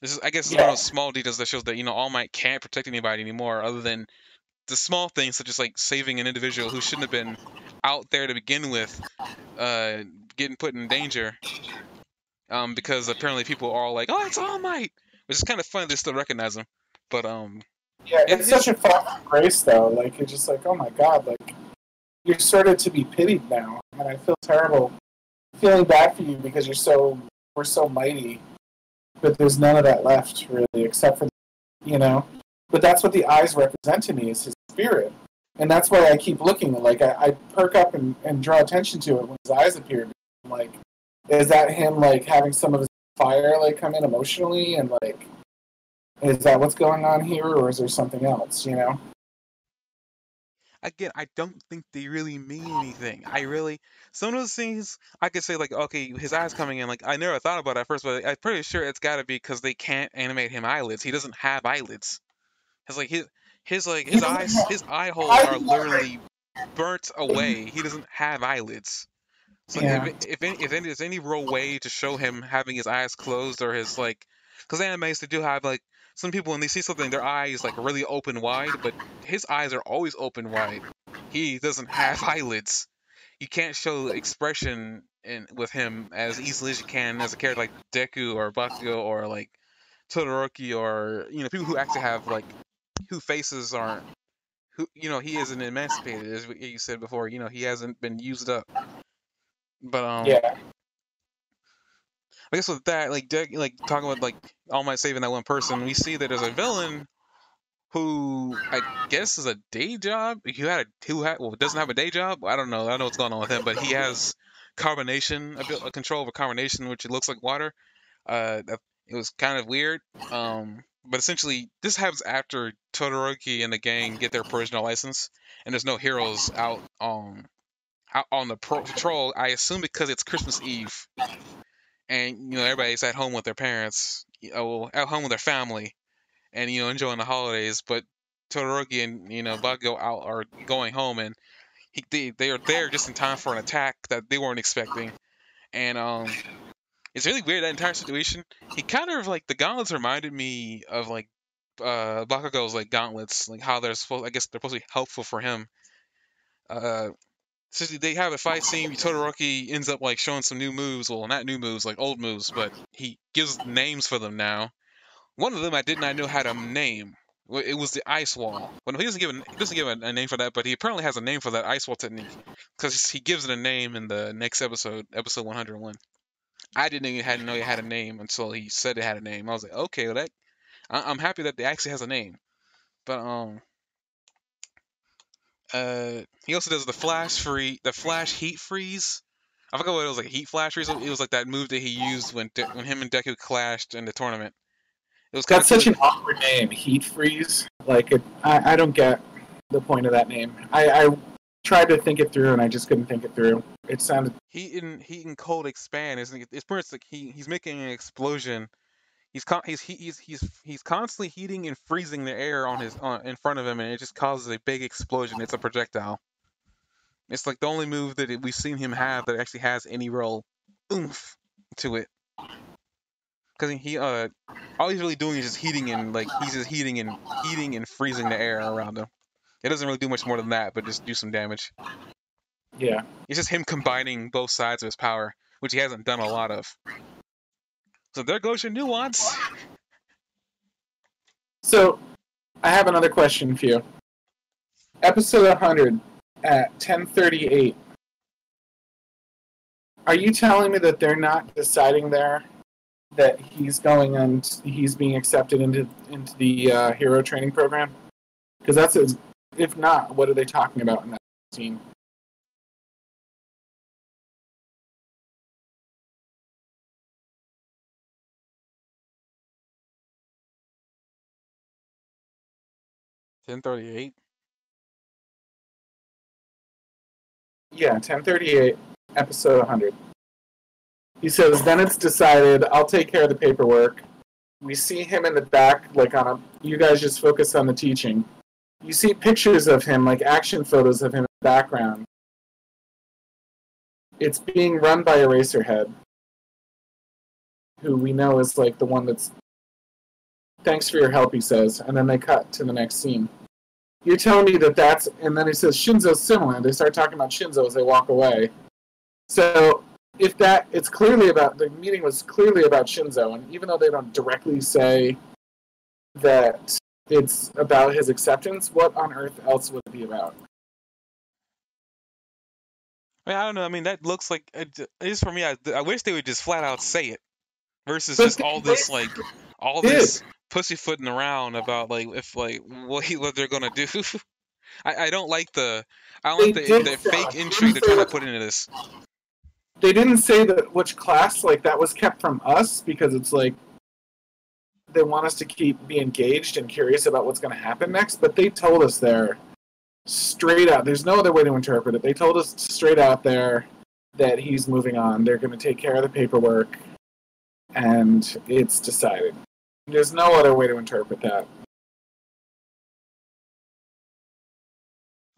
This is, I guess, yeah. one of those small details that shows that you know All Might can't protect anybody anymore, other than the small things such as like saving an individual who shouldn't have been out there to begin with, uh, getting put in danger um, because apparently people are all like, "Oh, it's All Might," which is kind of funny. They still recognize him, but um, yeah, it's, it's such a fall grace though. Like it's just like, oh my god, like you're started to be pitied now, and I feel terrible, feeling bad for you because you're so we're so mighty, but there's none of that left really, except for you know. But that's what the eyes represent to me is his spirit, and that's why I keep looking. Like I, I perk up and, and draw attention to it when his eyes appear. Like is that him like having some of his fire like come in emotionally and like is that what's going on here or is there something else you know again i don't think they really mean anything. I really some of those things i could say like okay his eyes coming in like i never thought about it at first but i'm pretty sure it's got to be because they can't animate him eyelids. He doesn't have eyelids. It's like his his like his eyes his eye holes are literally burnt away. He doesn't have eyelids. So yeah. if if any, if any, there's any real way to show him having his eyes closed or his like, because animes they do have like some people when they see something their eyes like really open wide, but his eyes are always open wide. He doesn't have eyelids. You can't show expression in with him as easily as you can as a character like Deku or Bakugo or like Todoroki or you know people who actually have like who faces aren't who you know he isn't emancipated as you said before you know he hasn't been used up but um, yeah. I guess with that, like, de- like talking about like All Might saving that one person, we see that there's a villain who I guess is a day job. Who had a who had well doesn't have a day job. I don't know. I don't know what's going on with him, but he has carbonation, a, a control over carbonation, which it looks like water. Uh, it was kind of weird. Um, but essentially, this happens after Todoroki and the gang get their provisional license, and there's no heroes out um out on the patrol. I assume because it's Christmas Eve, and you know everybody's at home with their parents, you know, at home with their family, and you know enjoying the holidays. But Todoroki and you know Bakugo out are going home, and he, they they are there just in time for an attack that they weren't expecting, and um. It's really weird that entire situation. He kind of like the gauntlets reminded me of like uh Bakugo's like gauntlets, like how they're supposed. I guess they're supposed to be helpful for him. Uh, they have a fight scene. Todoroki ends up like showing some new moves. Well, not new moves, like old moves, but he gives names for them now. One of them I did not know how to name. It was the ice wall. Well, he doesn't give a, doesn't give a, name for that, but he apparently has a name for that ice wall technique because he gives it a name in the next episode, episode 101. I didn't even had know it had a name until he said it had a name. I was like, okay, well that I, am happy that it actually has a name. But um, uh, he also does the flash free, the flash heat freeze. I forgot what it was like. Heat flash freeze. It was like that move that he used when De- when him and Deku clashed in the tournament. It was that's such an awkward name, heat freeze. Like it, I, I don't get the point of that name. I, I tried to think it through and I just couldn't think it through. It sounded heat and heat and cold expand. Isn't it? It's pretty much like he he's making an explosion. He's con- he's he- he's he's he's constantly heating and freezing the air on his on, in front of him, and it just causes a big explosion. It's a projectile. It's like the only move that it- we've seen him have that actually has any real oomph to it. Because he uh, all he's really doing is just heating and like he's just heating and heating and freezing the air around him. It doesn't really do much more than that, but just do some damage. Yeah. It's just him combining both sides of his power, which he hasn't done a lot of. So there goes your nuance. So, I have another question for you. Episode 100 at 1038. Are you telling me that they're not deciding there that he's going and he's being accepted into into the uh, hero training program? Because that's if not, what are they talking about in that scene? Ten thirty-eight. Yeah, 1038, episode 100. He says, then it's decided, I'll take care of the paperwork. We see him in the back, like on a. You guys just focus on the teaching. You see pictures of him, like action photos of him in the background. It's being run by Eraserhead, who we know is like the one that's. Thanks for your help, he says, and then they cut to the next scene. You're telling me that that's, and then he says Shinso's similar. They start talking about Shinso as they walk away. So if that, it's clearly about the meeting was clearly about Shinzo, and even though they don't directly say that it's about his acceptance, what on earth else would it be about? I, mean, I don't know. I mean, that looks like it, j- it is for me. I, I wish they would just flat out say it, versus But just all this like all this pussyfooting around about like if like what he, what they're gonna do. I, I don't like the I don't like the, the fake intrigue they're trying to put into this. They didn't say that which class, like that was kept from us because it's like they want us to keep be engaged and curious about what's going to happen next. But they told us there straight out. There's no other way to interpret it. They told us straight out there that he's moving on. They're going to take care of the paperwork, and it's decided. There's no other way to interpret that.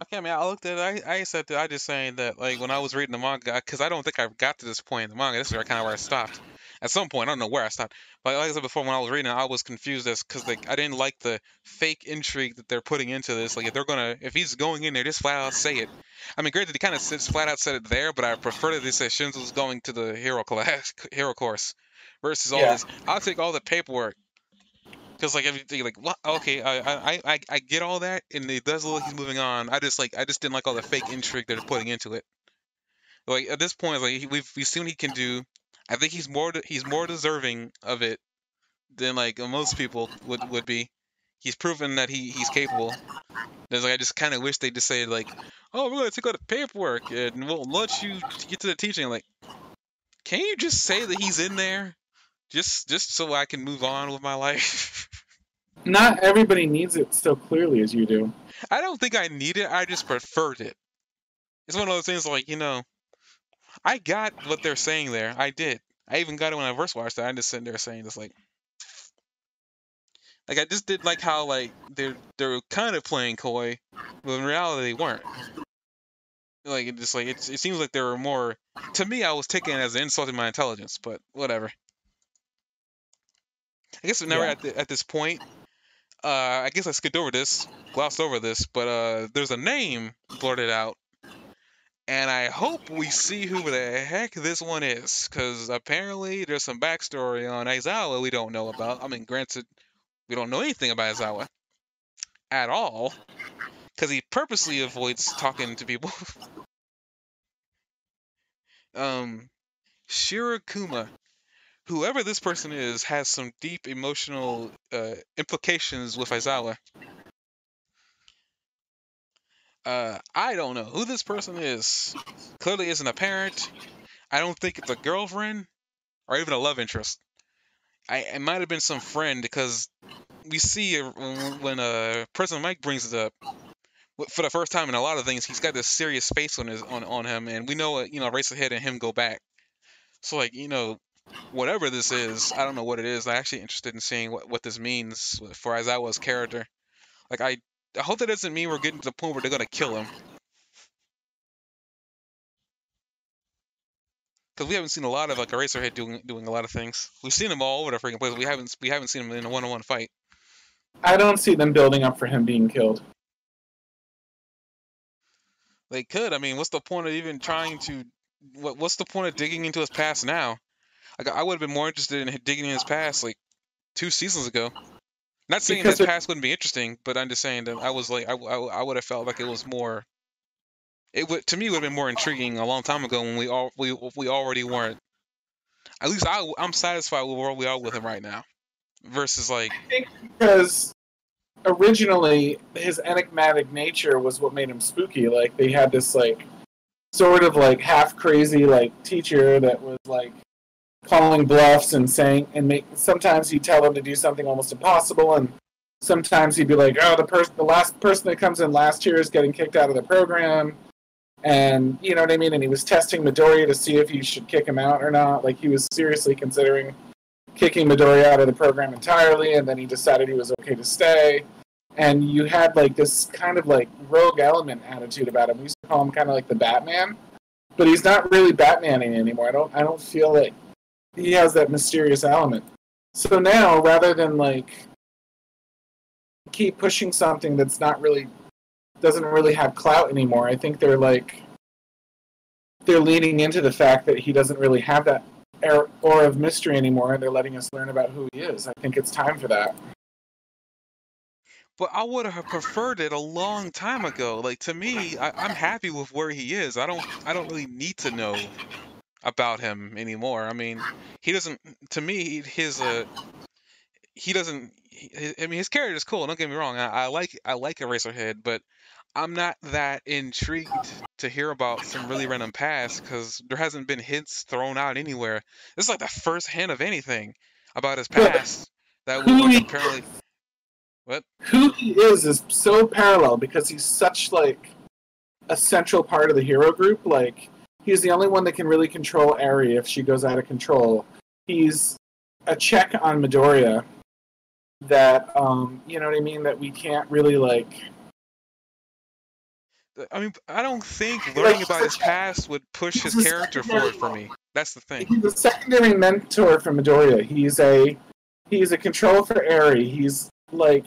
Okay, I mean, I looked at it. I, I I just saying that like when I was reading the manga, because I don't think I got to this point in the manga. This is kind of where I stopped. At some point, I don't know where I stopped. But like I said before, when I was reading, it, I was confused as because like I didn't like the fake intrigue that they're putting into this. Like if they're gonna, if he's going in there, just flat out say it. I mean, granted, he kind of flat out said it there, but I prefer that they said Shinso's going to the hero class, hero course, versus all Yeah. this. I'll take all the paperwork. Because like everything, like what? Okay, I, I I get all that, and it does look like he's moving on. I just like I just didn't like all the fake intrigue they're putting into it. Like at this point, like we've we've seen what he can do. I think he's more he's more deserving of it than like most people would would be. He's proven that he he's capable. There's like I just kind of wish they just say like, oh, we're gonna take out the paperwork and we'll let you get to the teaching. Like, can you just say that he's in there, just just so I can move on with my life? Not everybody needs it so clearly as you do. I don't think I need it. I just preferred it. It's one of those things like, you know, I got what they're saying there. I did. I even got it when I first watched it. I just sitting there saying this like like I just did like how like they're they're kind of playing coy, but in reality they weren't. Like it just like it, it seems like they were more to me I was taking it as an insult to my intelligence, but whatever. I guess now we're Yeah. at the, at this point. Uh, I guess I skipped over this, glossed over this, but uh, there's a name blurted out, and I hope we see who the heck this one is, because apparently there's some backstory on Aizawa we don't know about. I mean, granted, we don't know anything about Aizawa at all, because he purposely avoids talking to people. um, Shirakumo whoever this person is has some deep emotional uh, implications with Aizawa. Uh, I don't know who this person is. Clearly isn't a parent. I don't think it's a girlfriend or even a love interest. I it might have been some friend because we see when, uh Present Mic brings it up for the first time in a lot of things, he's got this serious face on his on, on him, and we know uh, you know Eraserhead and him go back. So like you know whatever this is, I don't know what it is. I'm actually interested in seeing what, what this means for Aizawa's character. Like I, I hope that doesn't mean we're getting to the point where they're gonna kill him. Because we haven't seen a lot of like Eraserhead doing doing a lot of things. We've seen him all over the freaking place. We haven't we haven't seen him in a one-on-one fight. I don't see them building up for him being killed. They could. I mean, what's the point of even trying to? What What's the point of digging into his past now? Like, I would have been more interested in digging in his past like two seasons ago. Not saying Because his it- past wouldn't be interesting, but I'm just saying that I was like, I, I, I would have felt like it was more. It would to me would have been more intriguing a long time ago when we all we we already weren't. At least I I'm satisfied with where we are with him right now, versus like I think because originally his enigmatic nature was what made him spooky. Like they had this like sort of like half crazy like teacher that was like calling bluffs and saying and make sometimes he'd tell them to do something almost impossible and sometimes he'd be like, Oh, the person the last person that comes in last year is getting kicked out of the program and you know what I mean? And he was testing Midoriya to see if he should kick him out or not. Like he was seriously considering kicking Midori out of the program entirely, and then he decided he was okay to stay. And you had like this kind of like rogue element attitude about him. We used to call him kind of like the Batman, but he's not really Batmaning anymore. I don't I don't feel like he has that mysterious element. So now, rather than like keep pushing something that's not really doesn't really have clout anymore, I think they're like they're leaning into the fact that he doesn't really have that aura of mystery anymore, and they're letting us learn about who he is. I think it's time for that. But I would have preferred it a long time ago. Like to me, I, I'm happy with where he is. I don't I don't really need to know about him anymore. I mean, he doesn't. To me, his uh, he doesn't. He, I mean, his character is cool. Don't get me wrong. I, I like I like Eraserhead, but I'm not that intrigued to hear about some really random past because there hasn't been hints thrown out anywhere. This is like the first hint of anything about his past that who would he- like, apparently. What? Who he is is so parallel because he's such like a central part of the hero group. Like he's the only one that can really control Eri if she goes out of control. He's a check on Midoriya that um you know what I mean that we can't really like I mean, I don't think learning about his past would push his character forward for me. That's the thing. he's a secondary mentor for Midoriya. He's a he's a control for Eri. He's like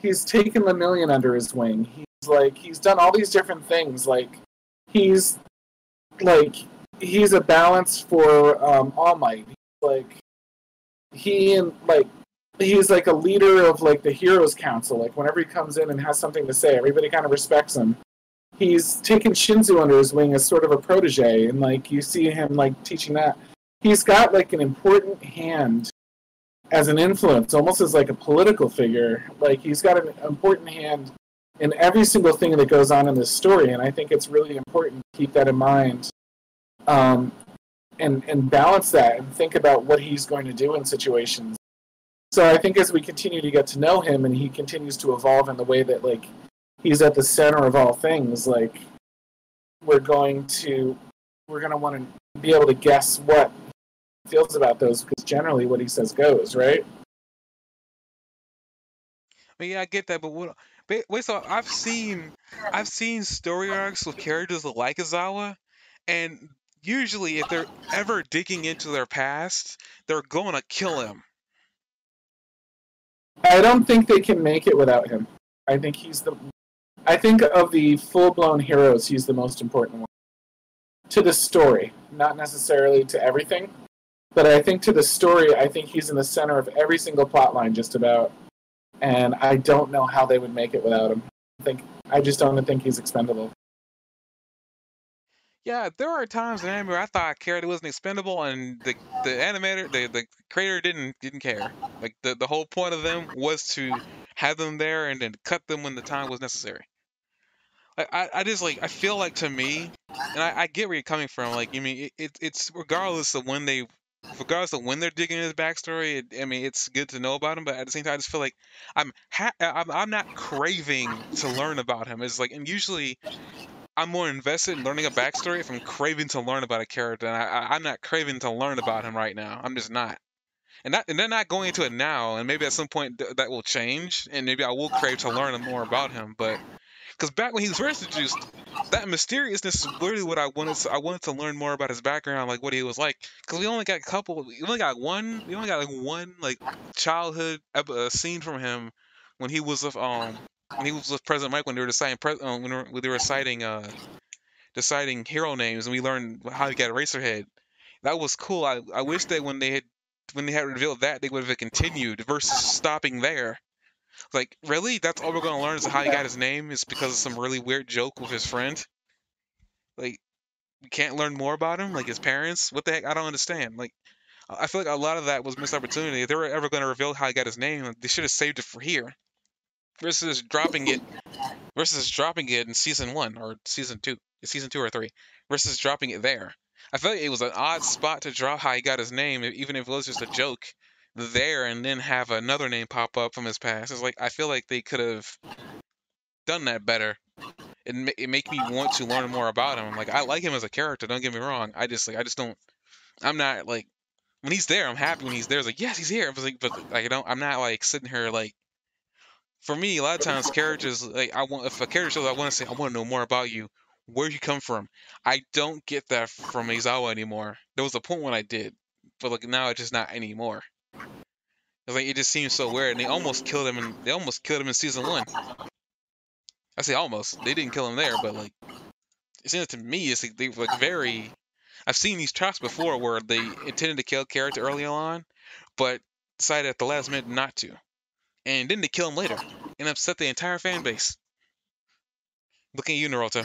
he's taken Lemillion under his wing. He's like he's done all these different things. Like he's like he's a balance for um, All Might. Like he and like he's like a leader of like the Heroes Council. Like whenever he comes in and has something to say, everybody kind of respects him. He's taken Shinso under his wing as sort of a protege, and like you see him like teaching that. He's got like an important hand as an influence, almost as like a political figure. Like he's got an important hand in every single thing that goes on in this story, and I think it's really important to keep that in mind. Um, and and balance that and think about what he's going to do in situations. So I think as we continue to get to know him and he continues to evolve in the way that like he's at the center of all things, like we're going to we're going to want to be able to guess what feels about those because generally what he says goes, right? Yeah, I get that, but what? Wait, so I've seen, I've seen story arcs with characters like Aizawa, and usually if they're ever digging into their past, they're gonna kill him. I don't think they can make it without him. I think he's the I think of the full-blown heroes, he's the most important one. To the story, not necessarily to everything, but I think to the story, I think he's in the center of every single plot line just about. And I don't know how they would make it without him. I think I just don't think he's expendable. Yeah, there are times in anime where I thought character wasn't expendable, and the the animator, the the creator didn't didn't care. Like the the whole point of them was to have them there and then cut them when the time was necessary. I I, I just like I feel like to me, and I, I get where you're coming from. Like you mean it, it it's regardless of when they. Regardless of when they're digging into his backstory, it, I mean it's good to know about him. But at the same time, I just feel like I'm ha- I'm I'm not craving to learn about him. It's like and usually I'm more invested in learning a backstory if I'm craving to learn about a character, and I, I'm not craving to learn about him right now. I'm just not. And, that, and they're not going into it now, and maybe at some point th- that will change, and maybe I will crave to learn more about him. But because back when he was first introduced, that mysteriousness is literally what I wanted. To, I wanted to learn more about his background, like what he was like. Because we only got a couple. We only got one. We only got like one like childhood uh, scene from him when he was with um when he was with Present Mic when they were deciding uh, when, they were, deciding uh deciding hero names, and we learned how to get Eraserhead. That was cool. I I wish that when they had when they had revealed that they would have continued versus stopping there. Like, really? That's all we're gonna learn is how he got his name is because of some really weird joke with his friend. Like, we can't learn more about him, like his parents. What the heck? I don't understand. Like, I feel like a lot of that was missed opportunity. If they were ever gonna reveal how he got his name, they should have saved it for here, versus dropping it, versus dropping it in season one or season two, season two or three, versus dropping it there. I feel like it was an odd spot to drop how he got his name, even if it was just a joke there and then have another name pop up from his past. It's like I feel like they could have done that better. It it make me want to learn more about him. Like I like him as a character. Don't get me wrong. I just like I just don't. I'm not like when he's there. I'm happy when he's there. It's like yes, he's here. But like, but like I don't. I'm not like sitting here like. For me, a lot of times characters like I want if a character shows I want to say I want to know more about you. Where you come from? I don't get that from Aizawa anymore. There was a point when I did, but like now it's just not anymore. It's like it just seems so weird, and they almost killed him. In, they almost killed him in season one. I say almost. They didn't kill him there, but like it seems to me it's like they like very. I've seen these traps before where they intended to kill character early on, but decided at the last minute not to, and then they kill him later and upset the entire fan base. Looking at you, Naruto.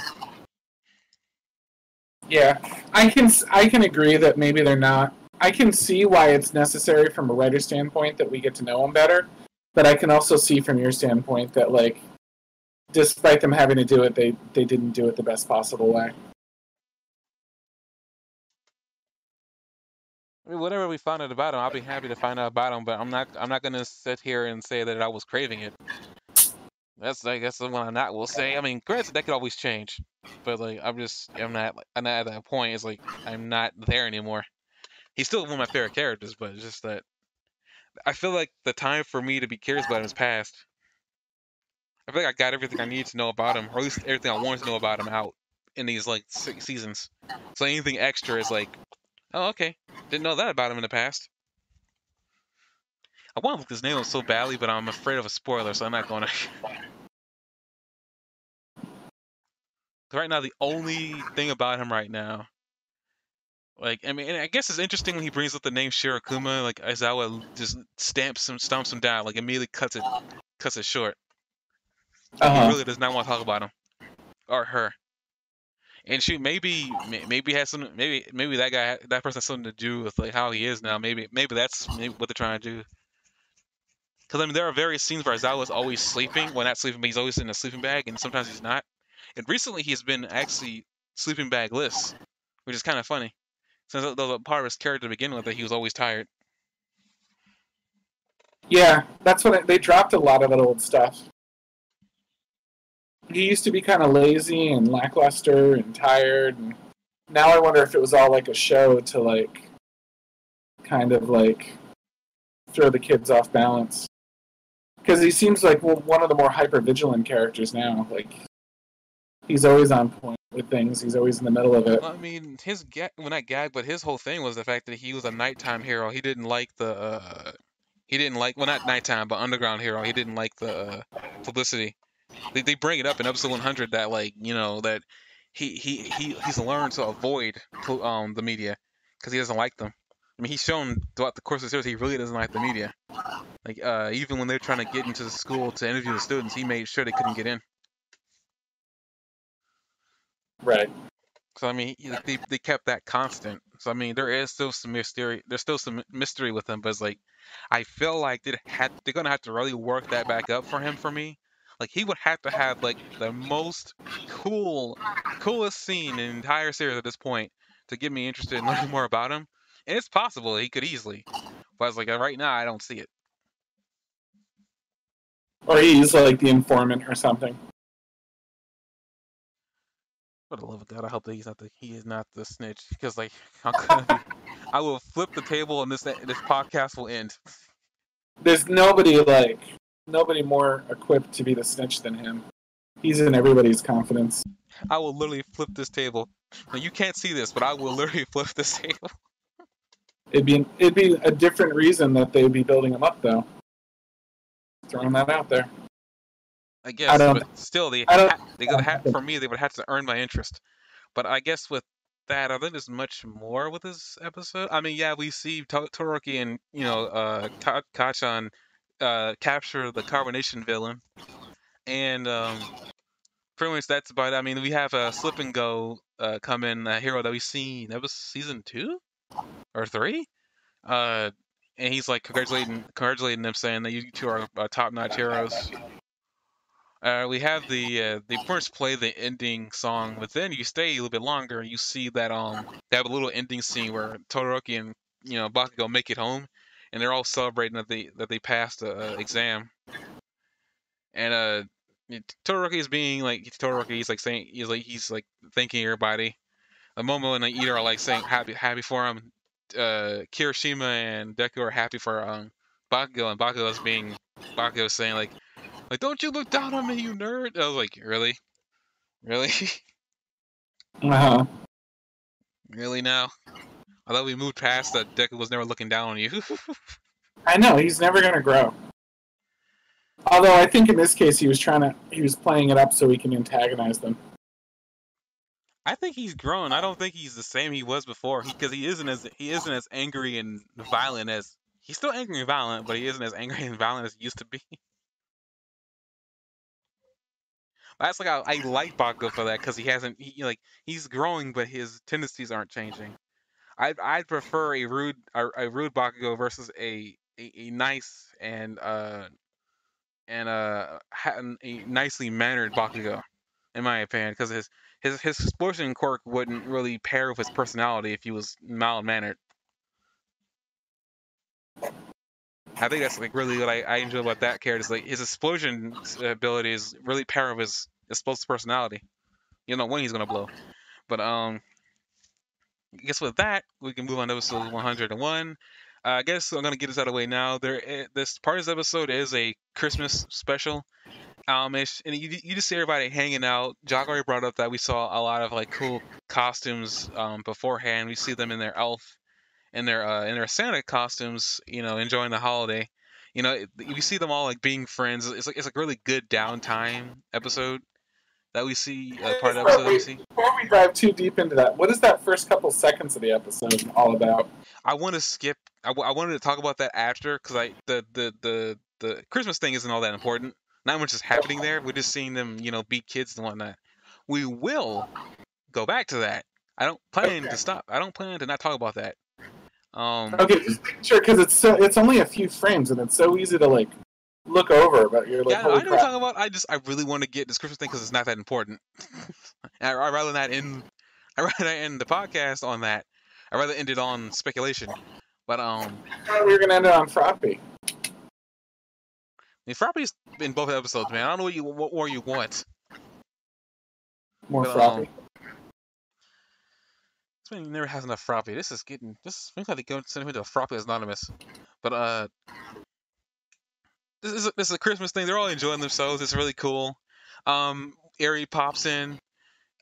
Yeah, I can I can agree that maybe they're not. I can see why it's necessary from a writer standpoint that we get to know them better, but I can also see from your standpoint that like, despite them having to do it, they they didn't do it the best possible way. I mean, whatever we find out about him, I'll be happy to find out about him. But I'm not. I'm not gonna sit here and say that I was craving it. That's I guess the one I'm not will say. I mean, granted, that could always change, but like I'm just I'm not I'm not at that point. It's like I'm not there anymore. He's still one of my favorite characters, but it's just that I feel like the time for me to be curious about him is past. I feel like I got everything I need to know about him, or at least everything I wanted to know about him out in these like six seasons. So anything extra is like, oh okay, didn't know that about him in the past. I want to look his name up so badly, but I'm afraid of a spoiler, so I'm not gonna. right now, the only thing about him right now, like I mean, and I guess it's interesting when he brings up the name Shirakumo. Like Aizawa just stamps him, stomps him down, like immediately cuts it, cuts it short. He Uh-huh. really does not want to talk about him or her. And she maybe maybe has some maybe maybe that guy that person has something to do with like how he is now. Maybe maybe that's maybe what they're trying to do. Because I mean, there are various scenes where Aizawa is always sleeping. Well, not sleeping, but he's always in a sleeping bag, and sometimes he's not. And recently, he's been actually sleeping bagless, which is kind of funny. Since that was a part of his character to begin with, that he was always tired. Yeah, that's I, they dropped a lot of that old stuff. He used to be kind of lazy and lackluster and tired, and now I wonder if it was all like a show to like, kind of like, throw the kids off balance. Because he seems like well, one of the more hyper vigilant characters now. Like, he's always on point with things. He's always in the middle of it. Well, I mean, his gag, well, not gag, but his whole thing was the fact that he was a nighttime hero. He didn't like the, uh, he didn't like, well, not nighttime, but underground hero. He didn't like the uh, publicity. They, they bring it up in episode 100 that, like, you know, that he he, he he's learned to avoid um the media because he doesn't like them. I mean, he's shown throughout the course of the series he really doesn't like the media. Like, uh, even when they're trying to get into the school to interview the students, he made sure they couldn't get in. Right. So I mean, they they kept that constant. So I mean, there is still some mystery. There's still some mystery with him, but it's like, I feel like they had they're gonna have to really work that back up for him for me. Like he would have to have like the most cool, coolest scene in the entire series at this point to get me interested in learning more about him. And it's possible he could easily, but it's like uh, right now I don't see it. Or he's like the informant or something. For the love of God, I hope that he's not the he is not the snitch because like be, I will flip the table and this this podcast will end. There's nobody like nobody more equipped to be the snitch than him. He's in everybody's confidence. I will literally flip this table. Now, you can't see this, but I will literally flip this table. It'd be it'd be a different reason that they'd be building him up though. Throwing that out there. I guess, don't- but still, they ha- they would have for me they would have to earn my interest. But I guess with that, I think there's much more with this episode. I mean, yeah, we see to- Todoroki and you know uh, Ka- Kacchan uh, capture the carbonation villain, and um, pretty much that's about it. I mean, we have a slip and go uh, come in, a hero that we've seen. That was season two or three. Uh, and he's like congratulating congratulating them, saying that you two are uh, top notch heroes. Uh, we have the uh, they first play the ending song, but then you stay a little bit longer and you see that um they have a little ending scene where Todoroki and you know Bakugo make it home, and they're all celebrating that they that they passed the exam. And uh, Todoroki is being like Todoroki, he's like saying he's like he's like thanking everybody. The Momo and Iida are like saying happy happy for him. Uh, Kirishima and Deku are happy for um Bakugo, and Bakugo is being Bakugo is saying like like, don't you look down on me, you nerd. I was like, really? Really? Uh-huh. really now? I thought we moved past that Deku was never looking down on you. I know he's never gonna grow. Although I think in this case he was trying to he was playing it up so he can antagonize them. I think he's grown. I don't think he's the same he was before because he isn't as he isn't as angry and violent as he's still angry and violent, but he isn't as angry and violent as he used to be. That's like I, I like Bakugo for that because he hasn't he like he's growing, but his tendencies aren't changing. I'd I'd prefer a rude a, a rude Bakugo versus a, a, a nice and uh and uh a nicely mannered Bakugo, in my opinion, because his his his explosion quirk wouldn't really pair with his personality if he was mild mannered. I think that's like really what I, I enjoy about that character. Is like his explosion ability is really pair of his explosive personality. You know when he's gonna blow. But um, I guess with that we can move on to episode 101. Uh, I guess I'm gonna get this out of the way now. There, this part of this episode is a Christmas special. Um, it's, and you, you just see everybody hanging out. Jock already brought up that we saw a lot of like cool costumes um, beforehand. We see them in their elf, in their uh, in their Santa costumes. You know, enjoying the holiday. You know, you see them all like being friends. It's like it's like a really good downtime episode that we see. Uh, part of the episode that we see. Before we dive too deep into that, what is that first couple seconds of the episode all about? I want to skip. I, w- I wanted to talk about that after because I the, the the the Christmas thing isn't all that important. Not much is happening there. We're just seeing them, you know, beat kids and whatnot. We will go back to that. I don't plan Okay. to stop. I don't plan to not talk about that. Um, Okay, just sure because it's so it's only a few frames and it's so easy to like look over, but you're like, yeah, I know what talking about. I just I really want to get description thing because it's not that important. I, I'd rather not end. I'd rather not end the podcast on that. I'd rather end it on speculation. But um, I thought we were gonna end it on Froppy. I mean, Froppy's in both episodes, man. I don't know what you what more you want. More But, Froppy. um, This man never has enough Froppy. This is getting this seems like they go send him into a Froppy anonymous. But uh this is a, this is a Christmas thing. They're all enjoying themselves. It's really cool. Um Eri pops in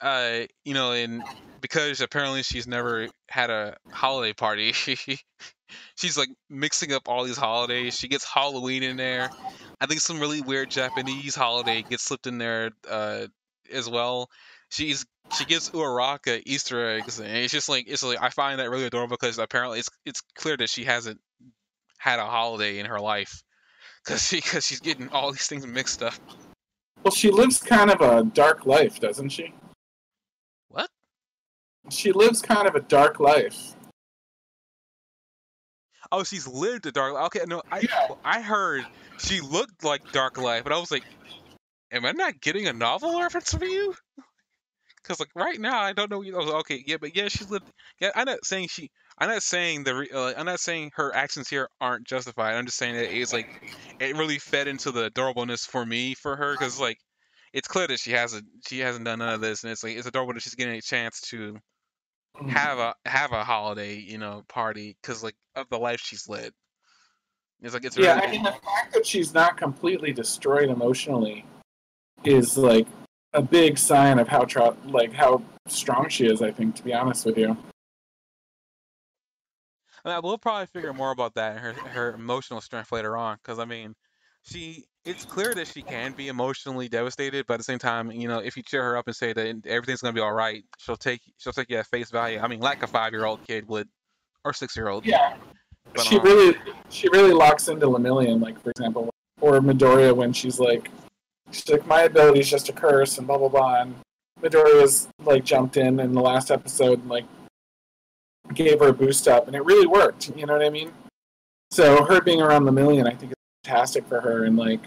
uh you know and because apparently she's never had a holiday party she's like mixing up all these holidays. She gets Halloween in there. I think some really weird Japanese holiday gets slipped in there uh as well. She's she gives Uraraka Easter eggs, and it's just like it's like I find that really adorable because apparently it's it's clear that she hasn't had a holiday in her life because she because she's getting all these things mixed up. Well, she lives kind of a dark life, doesn't she? What? She lives kind of a dark life. Oh, she's lived a dark. Life. Okay, no, I Yeah. I heard she looked like Dark Life, but I was like, am I not getting a novel reference from you? Because like right now, I don't know. Was like, okay, yeah, but yeah, she's lived. Yeah, I'm not saying she. I'm not saying the. re- Uh, I'm not saying her actions here aren't justified. I'm just saying that it's like it really fed into the adorableness for me for her because like it's clear that she hasn't she hasn't done none of this, and it's like it's adorable that she's getting a chance to Mm. have a have a holiday, you know, party because like of the life she's led. It's like it's Yeah, really I mean the fact that she's not completely destroyed emotionally is like a big sign of how tr- like how strong she is. I think, to be honest with you. I mean, we'll probably figure more about that her her emotional strength later on because I mean, she it's clear that she can be emotionally devastated, but at the same time, you know, if you cheer her up and say that everything's gonna be all right, she'll take she'll take you at face value. I mean, like a five year old kid would, or six year old. Yeah, But, she um, really she really locks into Lemillion, like for example, or Midoriya when she's like, she's like, my ability is just a curse and blah blah blah. And Midoriya's like jumped in in the last episode and like gave her a boost up, and it really worked. You know what I mean? So her being around Lemillion, I think, is fantastic for her, and like.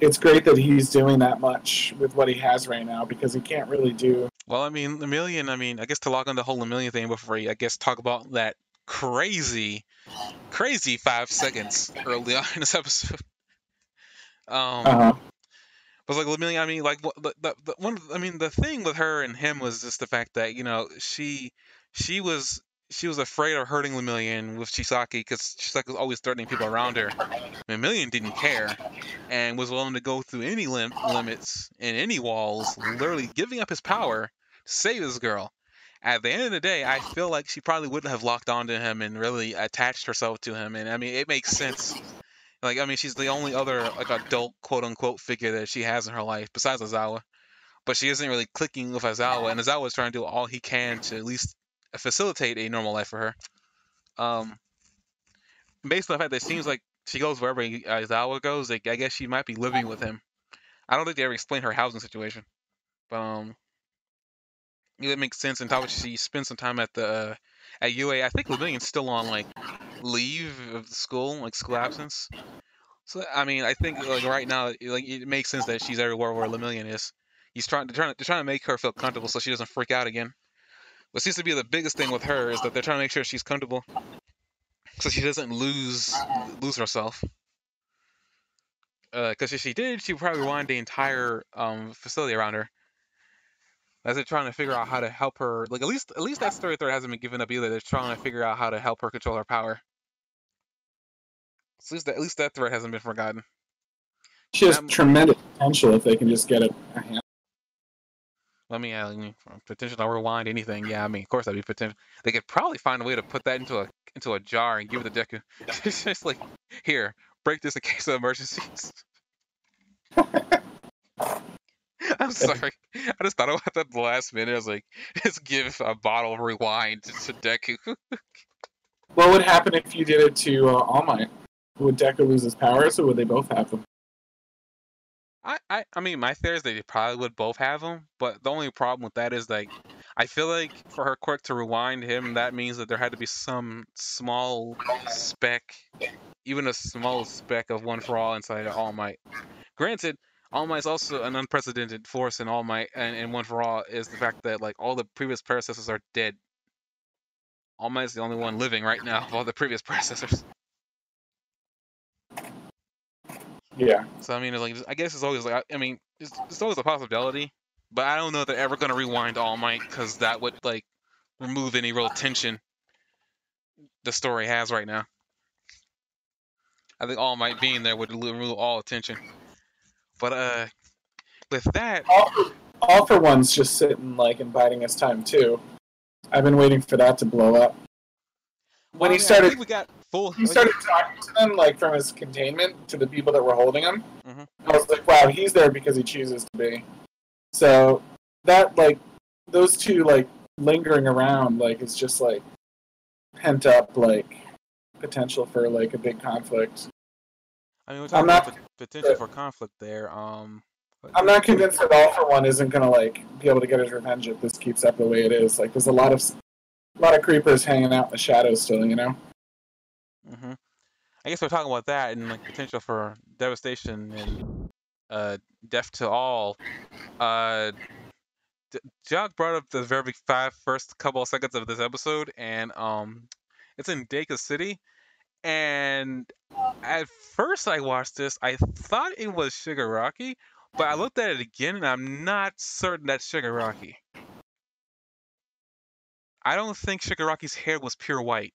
It's great that he's doing that much with what he has right now because he can't really do. Well, I mean, the million. I mean, I guess to log on the whole million thing before I guess talk about that crazy, crazy five seconds early on in this episode. Um, Uh, but like Lemillion, I mean, like the, the, the one. I mean, the thing with her and him was just the fact that you know she she was she was afraid of hurting Lemillion with Chisaki because Chisaki was always threatening people around her. Lemillion didn't care and was willing to go through any lim- limits and any walls, literally giving up his power to save this girl. At the end of the day, I feel like she probably wouldn't have locked onto him and really attached herself to him. And I mean, it makes sense. Like, I mean, she's the only other like adult quote unquote figure that she has in her life besides Aizawa. But she isn't really clicking with Aizawa, and Aizawa is trying to do all he can to at least facilitate a normal life for her. Um, based on the fact that it seems like she goes wherever Aizawa goes, like, I guess she might be living with him. I don't think they ever explain her housing situation, but um, it makes sense. And how she spends some time at the uh, at UA. I think Lemillion's still on like leave of school, like school absence. So I mean, I think like right now, like it makes sense that she's everywhere where Lemillion is. He's trying to trying they're trying to make her feel comfortable so she doesn't freak out again. What seems to be the biggest thing with her is that they're trying to make sure she's comfortable, so she doesn't lose lose herself. Because if she did, she would probably rewind the entire um, facility around her. As they're trying to figure out how to help her, like at least at least that story thread hasn't been given up either. They're trying to figure out how to help her control her power. So at least that, at least that thread hasn't been forgotten. she has tremendous potential if they can just get it. Let me uh, mm, potential to rewind anything. Yeah, I mean, of course that'd be potential. They could probably find a way to put that into a into a jar and give it to Deku. it's just like, here, break this in case of emergencies. I'm sorry. I just thought about that at the last minute. I was like, just give a bottle of rewind to, to Deku. What would happen if you did it to uh, All Might? Would Deku lose his powers, or would they both have them? I, I, I mean, my theory is that they probably would both have them, but the only problem with that is like, I feel like for her quirk to rewind him, that means that there had to be some small speck, even a small speck of One for All inside of All Might. Granted, All Might is also an unprecedented force in All Might, and, and One for All is the fact that like all the previous predecessors are dead. All Might is the only one living right now of all the previous predecessors. Yeah. So I mean, it's like I guess it's always like I, I mean, it's, it's always a possibility, but I don't know if they're ever gonna rewind All Might because that would like remove any real tension the story has right now. I think All Might being there would remove all attention. But uh, with that, All for, all for One's just sitting like and biding his time too. I've been waiting for that to blow up. When he mean, I started, we got full. he started talking to them like from his containment to the people that were holding him. Mhm. I was like, wow, he's there because he chooses to be. So that like those two like lingering around like is just like pent up like potential for like a big conflict. I mean, we're talking not- about pot- potential for conflict there. Um, but- I'm not convinced that All for One isn't gonna like be able to get his revenge if this keeps up the way it is. Like, there's a lot of a lot of creepers hanging out in the shadows still, you know. hmm I guess we're talking about that and like potential for devastation and uh, death to all. Uh, D- Jock brought up the very five first couple of seconds of this episode, and um, it's in Deika City. And at first, I watched this, I thought it was Shigaraki, but I looked at it again, and I'm not certain that's Shigaraki. I don't think Shigaraki's hair was pure white.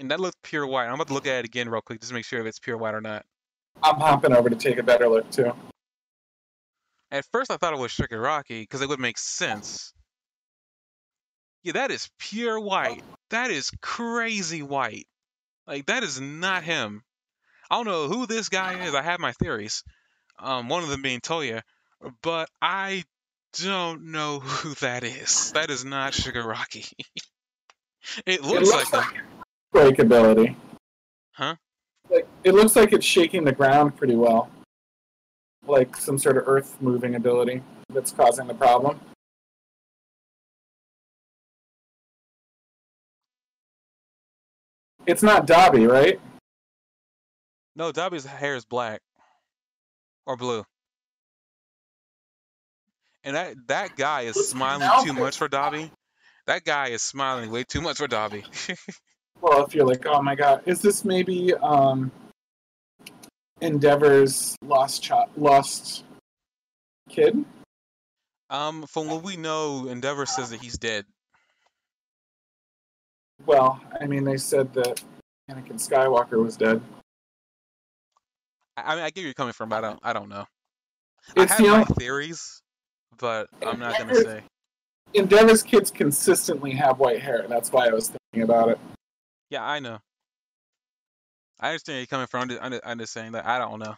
And that looked pure white. I'm about to look at it again real quick just to make sure if it's pure white or not. I'm hopping over to take a better look too. At first, I thought it was Shigaraki because it would make sense. Yeah, that is pure white. That is crazy white. Like that is not him. I don't know who this guy is. I have my theories. Um, one of them being Toya, but I don't know who that is. That is not Shigaraki. it looks, it looks like, like break ability. Huh? Like it looks like it's shaking the ground pretty well. Like some sort of earth moving ability that's causing the problem. It's not Dabi, right? No, Dabi's hair is black or blue. And that that guy is smiling too much for Dabi. That guy is smiling way too much for Dabi. well, if you're like, oh my god, is this maybe um, Endeavor's lost child, lost kid? Um, from what we know, Endeavor says that he's dead. Well, I mean, they said that Anakin Skywalker was dead. I mean, I get where you're coming from, but I don't. I don't know. It's I have my theories, but I'm not gonna Endeavor's- say. Endeavor's kids consistently have white hair. That's why I was thinking about it. Yeah, I know. I understand where you're coming from. I'm just, I'm just- I'm just saying that I don't know.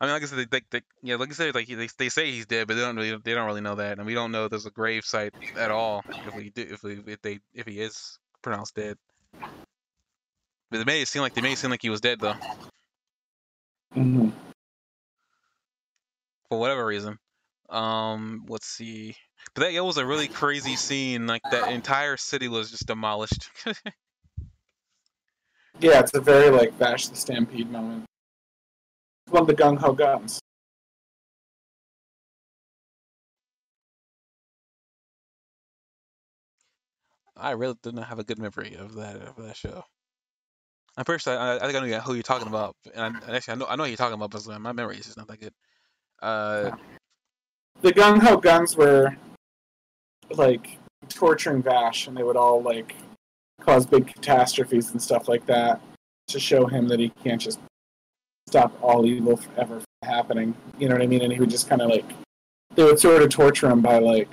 I mean, like I said, they, they, they yeah, like I said, like they, they say he's dead, but they don't really they don't really know that, and we don't know if there's a grave site at all if we do if we if they if he is pronounced dead. But they made it seem like they made it seem like he was dead though, hmm for whatever reason. Um, let's see. But that was a really crazy scene. Like that entire city was just demolished. Yeah, it's a very like Vash the Stampede moment. One of the gung ho guns. I really did not have a good memory of that of that show. Pretty sure I, I think I know who you're talking about, and, I, actually I know I know who you're talking about, but my memory is just not that good. Uh, The gung ho guns were like torturing Vash, and they would all like cause big catastrophes and stuff like that to show him that he can't just stop all evil ever happening. You know what I mean? And he would just kind of like they would sort of torture him by like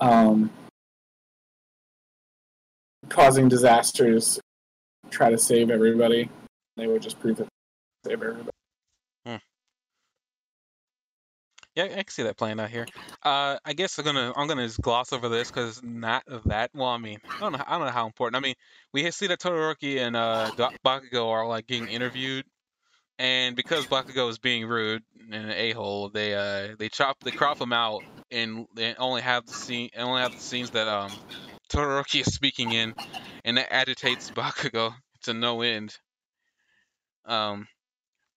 um causing disasters, try to save everybody. They would just prove they save everybody. yeah, I can see that playing out here. Uh, I guess I'm gonna I'm gonna just gloss over this because not that. Well, I mean, I don't know. I don't know how important. I mean, we see that Todoroki and uh Ba- Bakugo are like getting interviewed, and because Bakugo is being rude and an a hole, they uh they chop they crop him out and they only have the scene only have the scenes that um Todoroki is speaking in, and that agitates Bakugo to no end. Um,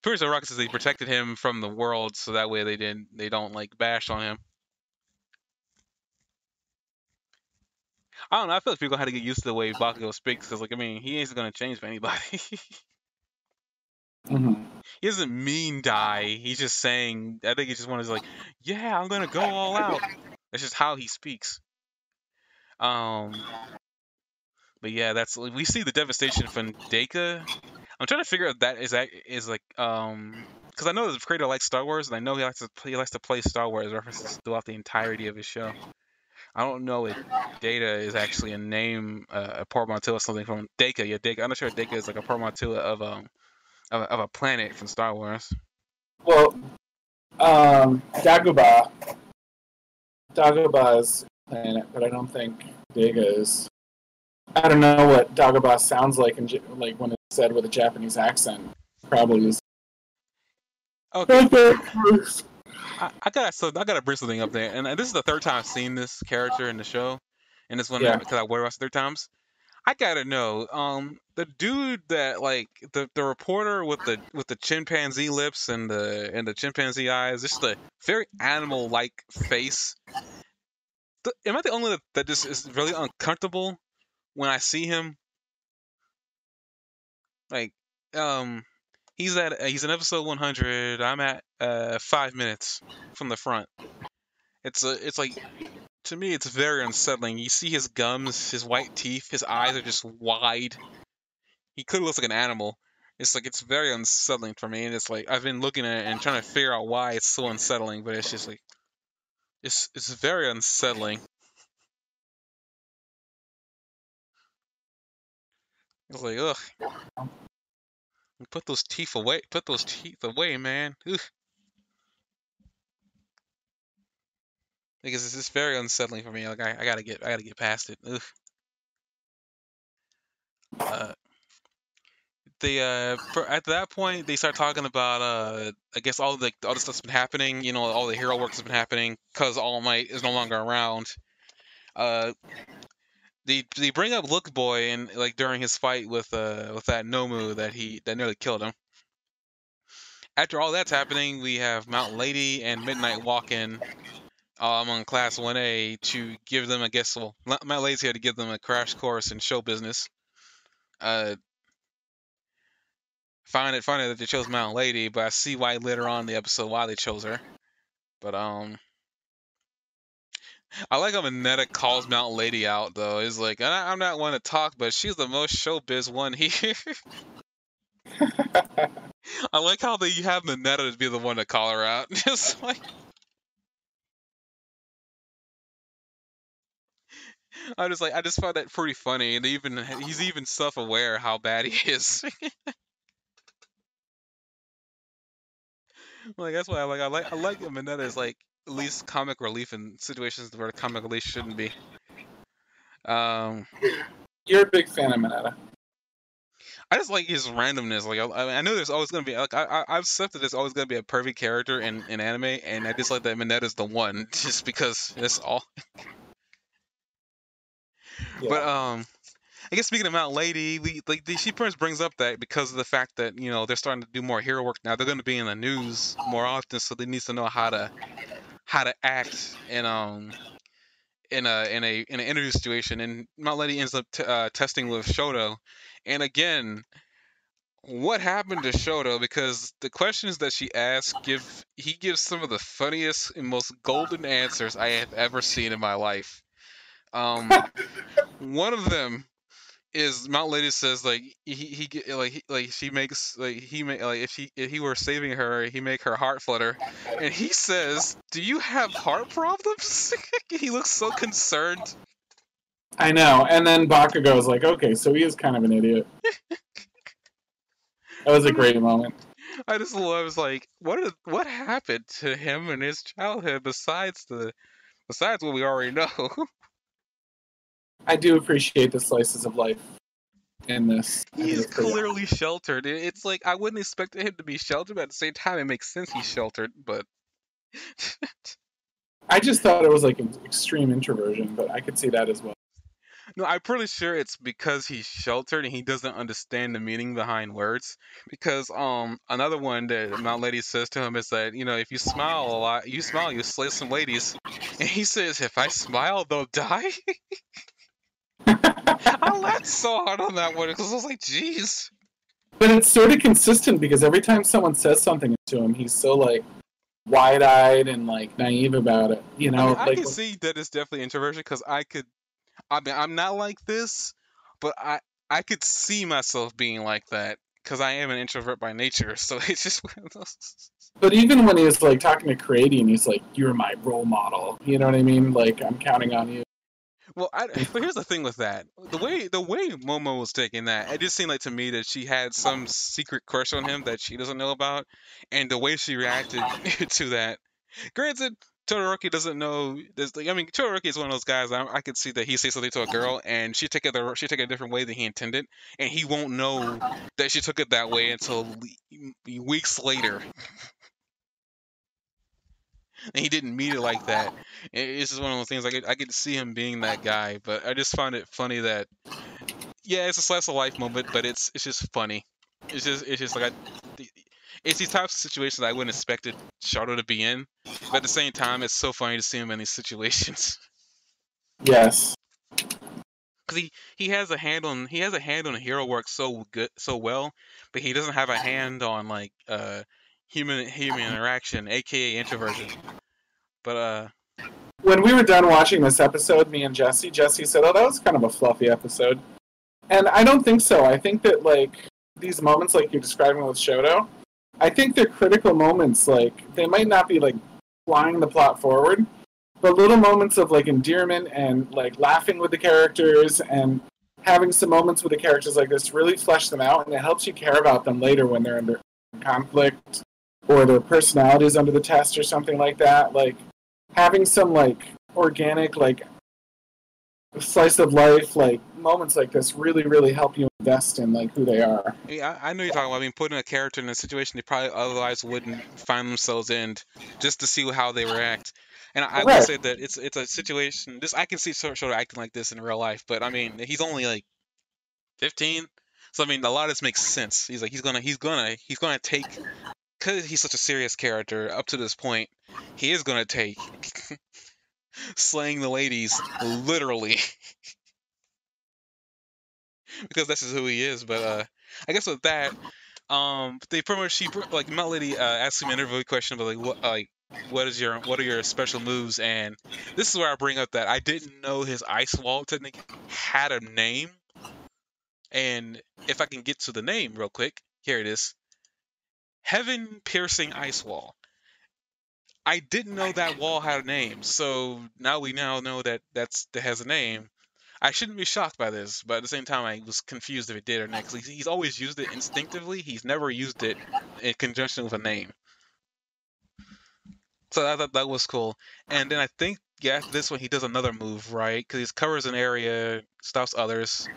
sure Rocket says they protected him from the world, so that way they didn't they don't like bash on him. I don't know. I feel like people had to get used to the way Bakugo speaks, because like I mean, he ain't gonna change for anybody. hmm he doesn't mean die. He's just saying. I think he just wanted to like, yeah, I'm gonna go all out. That's just how he speaks. Um, but yeah, that's we see the devastation from Deika. I'm trying to figure out that is that is like um because I know the creator likes Star Wars and I know he likes to play, he likes to play Star Wars references throughout the entirety of his show. I don't know if Data is actually a name, uh, a portmanteau or something from Deika. Yeah, Deika. I'm not sure if Deka is like a portmanteau of um of, of a planet from Star Wars. Well, um, Dagobah. Dagobah is planet, but I don't think Dega is. I don't know what Dagobah sounds like, in, like when it's said with a Japanese accent. Probably is. Okay. I, I gotta so I gotta bring something up there, and this is the third time I've seen this character in the show, and this one Yeah. because I us three times. I gotta know, um, the dude that like the the reporter with the with the chimpanzee lips and the and the chimpanzee eyes, just the very animal like face. Am I the only that, that just is really uncomfortable when I see him? Like um, he's at he's in episode 100. I'm at uh five minutes from the front. It's a it's like to me it's very unsettling. You see his gums, his white teeth, his eyes are just wide. He could look like an animal. It's like it's very unsettling for me, and it's like I've been looking at it and trying to figure out why it's so unsettling, but it's just like it's it's very unsettling. It's like ugh. Put those teeth away. Put those teeth away, man. Ugh. Because it's just very unsettling for me. Like I, I gotta get I gotta get past it. Ugh. Uh, they uh for, at that point they start talking about uh I guess all the all the stuff's been happening. You know, all the hero work has been happening because All Might is no longer around. Uh, they they bring up Look Boy and like during his fight with uh with that Nomu that he that nearly killed him. After all that's happening, we have Mount Lady and Midnight walking um, on Class 1A to give them, I guess, well, Mount Lady's here to give them a crash course in show business. Uh, find it funny that they chose Mount Lady, but I see why later on in the episode why they chose her. But um, I like how Mineta calls Mount Lady out though. He's like, I, am not one to talk, but she's the most showbiz one here. I like how they have Mineta to be the one to call her out. Just like. I just like I just find that pretty funny, and even he's even self-aware how bad he is. like that's why I like I like I like Mineta is like at least comic relief in situations where comic relief shouldn't be. Um, you're a big fan of Mineta. I just like his randomness. Like I, I know there's always gonna be like I, I I've accepted there's always gonna be a perfect character in, in anime, and I just like that Mineta's the one, just because it's all. yeah. But um, I guess speaking of Mount Lady, we like the, she first brings up that because of the fact that you know they're starting to do more hero work now, they're going to be in the news more often, so they need to know how to how to act in um in a in a in an interview situation, and Mount Lady ends up t- uh, testing with Shoto, and again. What happened to Shoto? Because the questions that she asks give he gives some of the funniest and most golden answers I have ever seen in my life. Um, one of them is Mount Lady says like he he like he, like she makes like he make like if he if he were saving her he make her heart flutter, and he says, "Do you have heart problems?" he looks so concerned. I know, and then Bakugo is like, "Okay, so he is kind of an idiot." that was a great moment. I just love like what is, what happened to him in his childhood besides the besides what we already know. I do appreciate the slices of life in this. He's clearly sheltered. It's like I wouldn't expect him to be sheltered, but at the same time, it makes sense he's sheltered. But I just thought it was like an extreme introversion, but I could see that as well. No, I'm pretty sure it's because he's sheltered and he doesn't understand the meaning behind words. Because um, another one that Mount Lady says to him is that you know if you smile a lot, you smile, you slay some ladies, and he says if I smile, they'll die. I laughed so hard on that one because I was like, "Jeez." But it's sort of consistent because every time someone says something to him, he's so like wide-eyed and like naive about it. You know, I, mean, I like, can see that it's definitely introversion because I could. I mean, I'm not like this, but I I could see myself being like that because I am an introvert by nature. So it's just one of those. But even when he was like talking to Creati and he's like, "You're my role model," you know what I mean? Like I'm counting on you. Well, I, but here's the thing with that: the way the way Momo was taking that, it just seemed like to me that she had some secret crush on him that she doesn't know about, and the way she reacted to that. Granted, Todoroki doesn't know. This, I mean, Todoroki is one of those guys. I, I could see that he says something to a girl, and she took it the, she took it a different way than he intended, and he won't know that she took it that way until weeks later and he didn't mean it like that. It's just one of those things. I get I get to see him being that guy, but I just find it funny that yeah, it's a slice of life moment, but it's it's just funny. It's just it's just like I, it's these types of situations I wouldn't expect it Shoto to be in, but at the same time, it's so funny to see him in these situations. Yes. because he he has a hand on he has a hand on hero work so good so well, but he doesn't have a hand on like uh human human interaction, aka introversion. But uh, when we were done watching this episode, me and Jesse, Jesse said, "Oh, that was kind of a fluffy episode," and I don't think so. I think that like these moments, like you're describing with Shoto, I think they're critical moments. Like they might not be like flying the plot forward, but little moments of like endearment and like laughing with the characters and having some moments with the characters like this really flesh them out, and it helps you care about them later when they're under conflict or their personalities under the test or something like that. Like having some like organic like slice of life like moments like this really really help you invest in like who they are. Yeah i know you're talking about. I mean putting a character in a situation they probably otherwise wouldn't find themselves in just to see how they react. And i, I will say that it's it's a situation this i can see sort of acting like this in real life but i mean he's only like 15 so i mean a lot of this makes sense. He's like he's gonna he's gonna he's gonna take because he's such a serious character up to this point he is gonna take slaying the ladies literally because this is who he is. But uh, I guess with that, um, they pretty much she like Mount Lady uh, asked him an interview question about like what like what is your what are your special moves and this is where I bring up that I didn't know his ice wall technique had a name. And if I can get to the name real quick, here it is. Heaven piercing ice wall. I didn't know that wall had a name, so now we now know that that's that has a name. I shouldn't be shocked by this, but at the same time, I was confused if it did or not. Cause he's, always used it instinctively. He's never used it in conjunction with a name. So I thought that was cool. And then I think yeah, this one he does another move, right? Because he covers an area, stops others.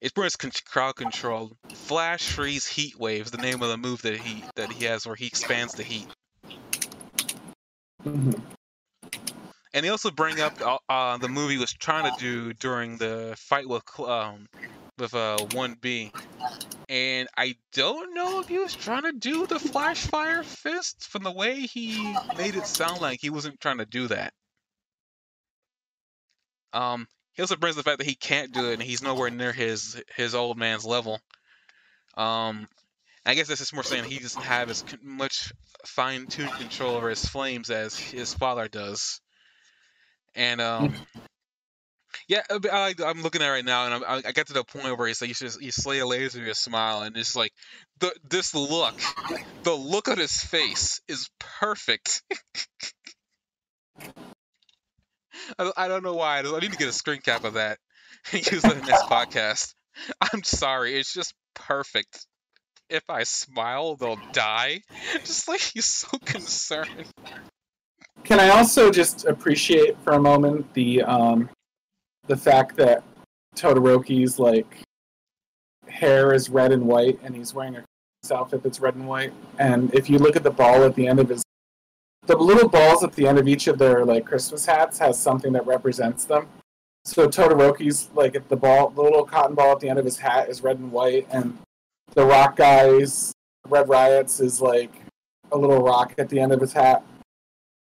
It's much crowd control. Flash freeze heat waves, the name of the move that he that he has, where he expands the heat. Mm-hmm. And they also bring up uh, uh, the movie he was trying to do during the fight with um, with uh, 1B. And I don't know if he was trying to do the flash fire fist from the way he made it sound like he wasn't trying to do that. Um, he also brings the fact that he can't do it and he's nowhere near his his old man's level. Um, I guess this is more saying he doesn't have as much fine-tuned control over his flames as his father does. And um, yeah, I, am looking at it right now, and I, I get to the point where he's like, you should you slay a laser with a smile, and it's like the this look, the look on his face is perfect. I, I don't know why. I need to get a screen cap of that and use it in this podcast. I'm sorry, it's just perfect if I smile, they'll die. Just like he's so concerned. Can I also just appreciate for a moment the um, the fact that Todoroki's like hair is red and white, and he's wearing a outfit that's red and white. And if you look at the ball at the end of his, the little balls at the end of each of their like Christmas hats has something that represents them. So Todoroki's like the ball, the little cotton ball at the end of his hat is red and white, and the rock guys, Red Riots is like a little rock at the end of his hat.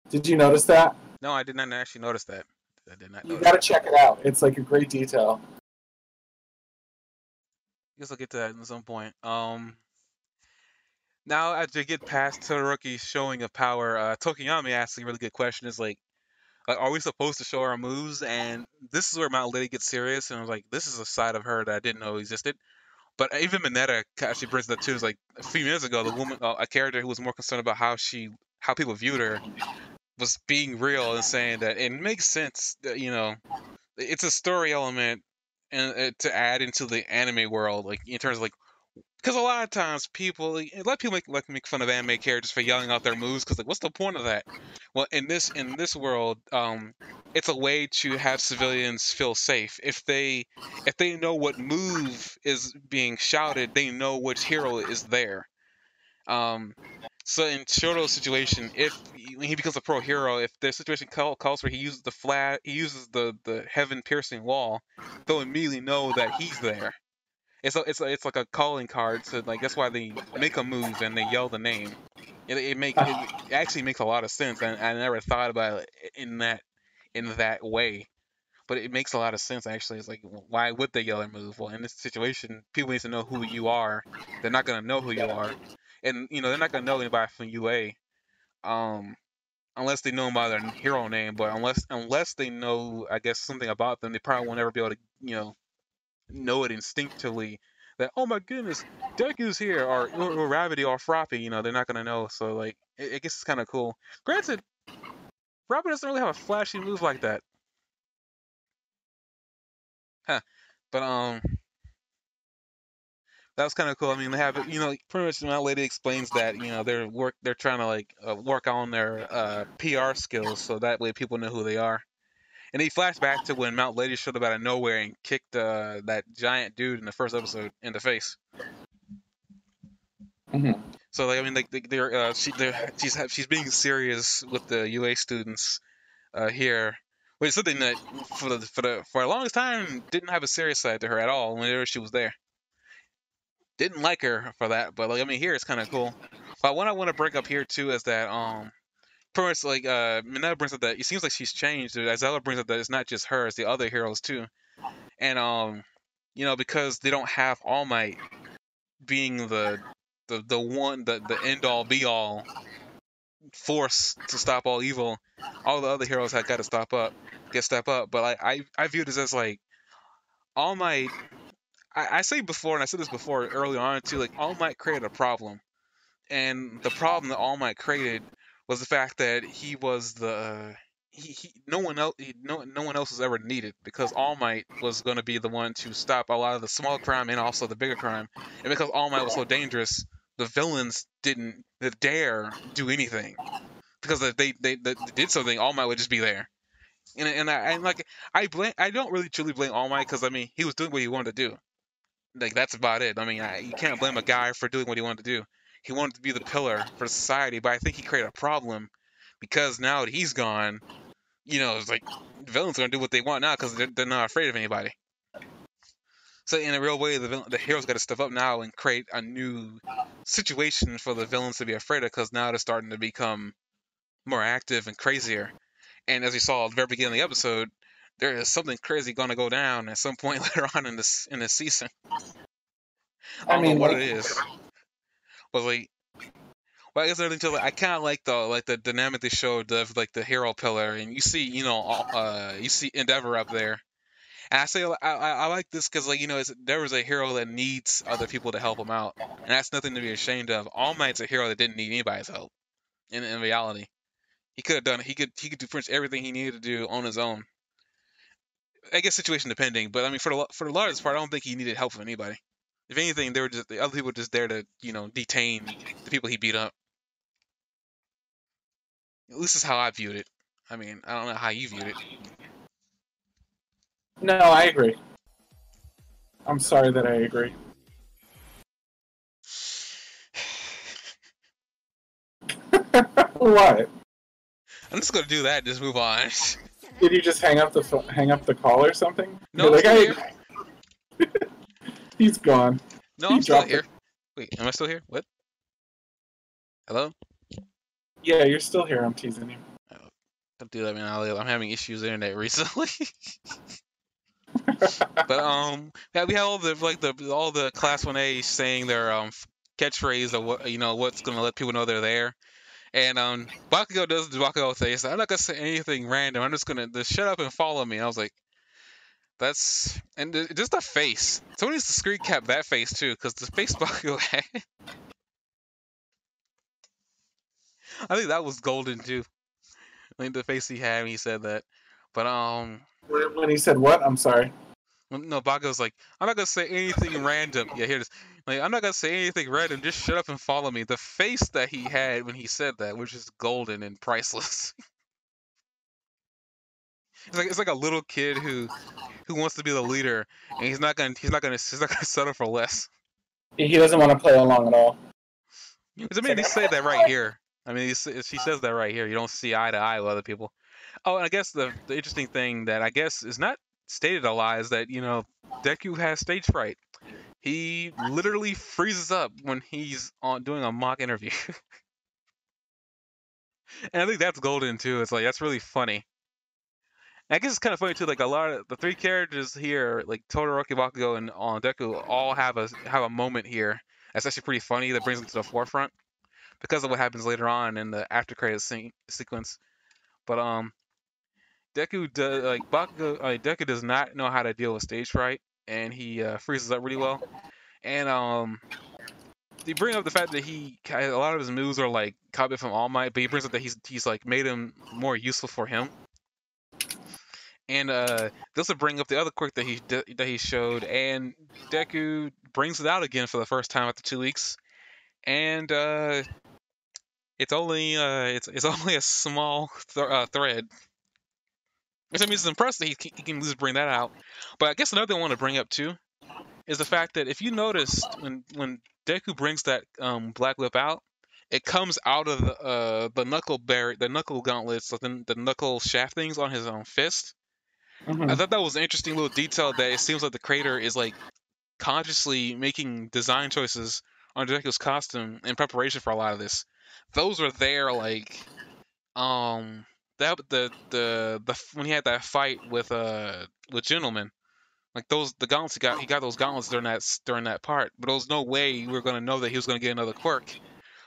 Did you notice that? No, I did not actually notice that. I did not. You got to check it out. It's like a great detail. I guess I'll get to that at some point. Um, now as you get past Todoroki's showing of power, uh, Tokoyami asks a really good question: Is like, are we supposed to show our moves? And this is where Mount Lady gets serious, and I was like, this is a side of her that I didn't know existed. But even Mineta actually brings that too. Is like a few minutes ago, the woman, uh, a character who was more concerned about how she, how people viewed her, was being real and saying that it makes sense. That, you know, it's a story element and uh, to add into the anime world, like in terms of like because a lot of times people, a lot of people make like make fun of anime characters for yelling out their moves. Because like, what's the point of that? Well, in this in this world, um, it's a way to have civilians feel safe. If they if they know what move is being shouted, they know which hero is there. Um, so in Shoto's situation, if when he becomes a pro hero, if the situation calls for he uses the flat, he uses the the heaven piercing wall, they'll immediately know that he's there it's a, it's a, it's like a calling card. So like that's why they make a move and they yell the name. It it make it actually makes a lot of sense, and I never thought about it in that in that way. but it makes a lot of sense actually. It's like why would they yell and move? Well, in this situation, people need to know who you are. They're not gonna know who you are, and you know they're not gonna know anybody from UA, um, unless they know them by their hero name. But unless unless they know, I guess something about them, they probably won't ever be able to you know know it instinctively that oh my goodness, Deku's here or, or, or Uravity or Froppy. You know they're not gonna know. So like it, I guess it's kind of cool. Granted, Robin doesn't really have a flashy move like that. Huh. But um that was kind of cool. I mean, they have you know pretty much my lady explains that you know they're work they're trying to like uh, work on their uh, PR skills so that way people know who they are. And he flashed back to when Mount Lady showed up out of nowhere and kicked uh, that giant dude in the first episode in the face. Mm-hmm. So like I mean like they're uh, she they're, she's she's being serious with the UA students uh, here, which is something that for the for the for a long time didn't have a serious side to her at all whenever she was there. Didn't like her for that, but like I mean here it's kind of cool. But what I want to bring up here too is that um pretty much like uh Mineta brings up that it seems like she's changed. Azella brings up that it's not just her, it's the other heroes too. And um you know because they don't have All Might being the the the one the the end all be all force to stop all evil. All the other heroes had got to stop up, get step up. But I I, I view this as like All Might. I, I say before, and I said this before early on too. Like All Might created a problem, and the problem that All Might created was the fact that he was the uh, he, he no one else no no one else was ever needed because All Might was going to be the one to stop a lot of the small crime and also the bigger crime, and because All Might was so dangerous, the villains didn't dare do anything because if they, they they did something, All Might would just be there. And and I and like I blame I don't really truly blame All Might because I mean he was doing what he wanted to do. Like that's about it. I mean I, you can't blame a guy for doing what he wanted to do. He wanted to be the pillar for society, but I think he created a problem because now that he's gone, you know, it's like the villains are gonna do what they want now because they're, they're not afraid of anybody. So in a real way, the villain, the heroes got to step up now and create a new situation for the villains to be afraid of because now they're starting to become more active and crazier. And as we saw at the very beginning of the episode, there is something crazy going to go down at some point later on in this in this season. I, I mean, what like... it is, but like, well, I guess until I kind of like the like the dynamic they showed of like the hero pillar, and you see, you know, uh, you see Endeavor up there, and I say I, I, I like this because like you know there was a hero that needs other people to help him out, and that's nothing to be ashamed of. All Might's a hero that didn't need anybody's help. In in reality, he could have done. He could he could do pretty much everything he needed to do on his own. I guess situation depending, but I mean for the for the largest part, I don't think he needed help from anybody. If anything, they were just the other people were just there to you know detain the people he beat up. At least is how I viewed it. I mean, I don't know how you viewed it. No, I agree. I'm sorry that I agree. what? I'm just gonna do that. Just move on. Did you just hang up the hang up the call or something? No, like, I... he's gone. No, he I'm still here. It. Wait, am I still here? What? Hello? Yeah, you're still here. I'm teasing you. Oh, don't do that, man. I'm having issues with internet recently. but um, yeah, we have all the like the all the class one A saying their um catchphrase of what you know what's gonna let people know they're there. And um, Bakugo does the Bakugo thing. So I'm not gonna say anything random. I'm just gonna just shut up and follow me. I was like, that's and just the face. Someone needs to screen cap that face too, because the face Bakugo had. I think that was golden too. I think the face he had when he said that. But um, when he said what? I'm sorry. No, Bakugo's like, I'm not gonna say anything random. Yeah, here it is. Like, I'm not gonna say anything random. Just shut up and follow me. The face that he had when he said that, which is golden and priceless. it's like it's like a little kid who who wants to be the leader, and he's not gonna he's not gonna he's not gonna settle for less. He doesn't want to play along at all. I mean, he said that right here. I mean, he, he says that right here. You don't see eye to eye with other people. Oh, and I guess the the interesting thing that I guess is not stated a lot is that you know Deku has stage fright. He literally freezes up when he's on doing a mock interview. and I think that's golden too. It's like that's really funny. I guess it's kind of funny too. Like a lot of the three characters here, like Todoroki, Bakugo, and on Deku, all have a have a moment here that's actually pretty funny that brings them to the forefront because of what happens later on in the after credits sequence. But um, Deku does like Bakugo, uh, Deku does not know how to deal with stage fright, and he uh, freezes up really well. And um, they bring up the fact that he a lot of his moves are like copied from All Might, but he brings up that he's he's like made him more useful for him. And uh, this will bring up the other quirk that he that he showed, and Deku brings it out again for the first time after two weeks, and uh, it's only uh, it's it's only a small th- uh, thread. Which I mean, it's impressive that he can, he can just bring that out. But I guess another thing I want to bring up too is the fact that if you noticed when when Deku brings that um, Black Whip out, it comes out of the uh, the knuckle bar- the knuckle gauntlets, the, the knuckle shaft things on his own fist. Mm-hmm. I thought that was an interesting little detail that it seems like the creator is like consciously making design choices on Deku's costume in preparation for a lot of this. Those were there like um that the the the when he had that fight with uh with gentleman like those, the gauntlets he got, he got those gauntlets during that during that part. But there was no way we were gonna know that he was gonna get another quirk.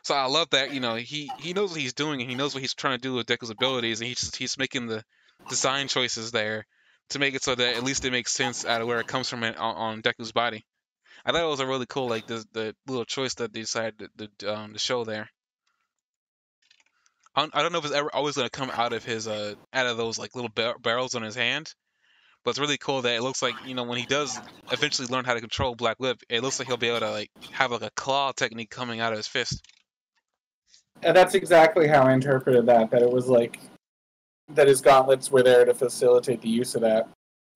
So I love that you know he he knows what he's doing and he knows what he's trying to do with Deku's abilities and he's he's making the design choices there to make it so that at least it makes sense out of where it comes from on, on Deku's body. I thought it was a really cool like the the little choice that they decided to, to, um, to show there. I don't know if it's ever always gonna come out of his uh out of those like little bar- barrels on his hand, but it's really cool that it looks like you know when he does eventually learn how to control Black Whip, it looks like he'll be able to like have like a claw technique coming out of his fist. And that's exactly how I interpreted that. That it was like that his gauntlets were there to facilitate the use of that.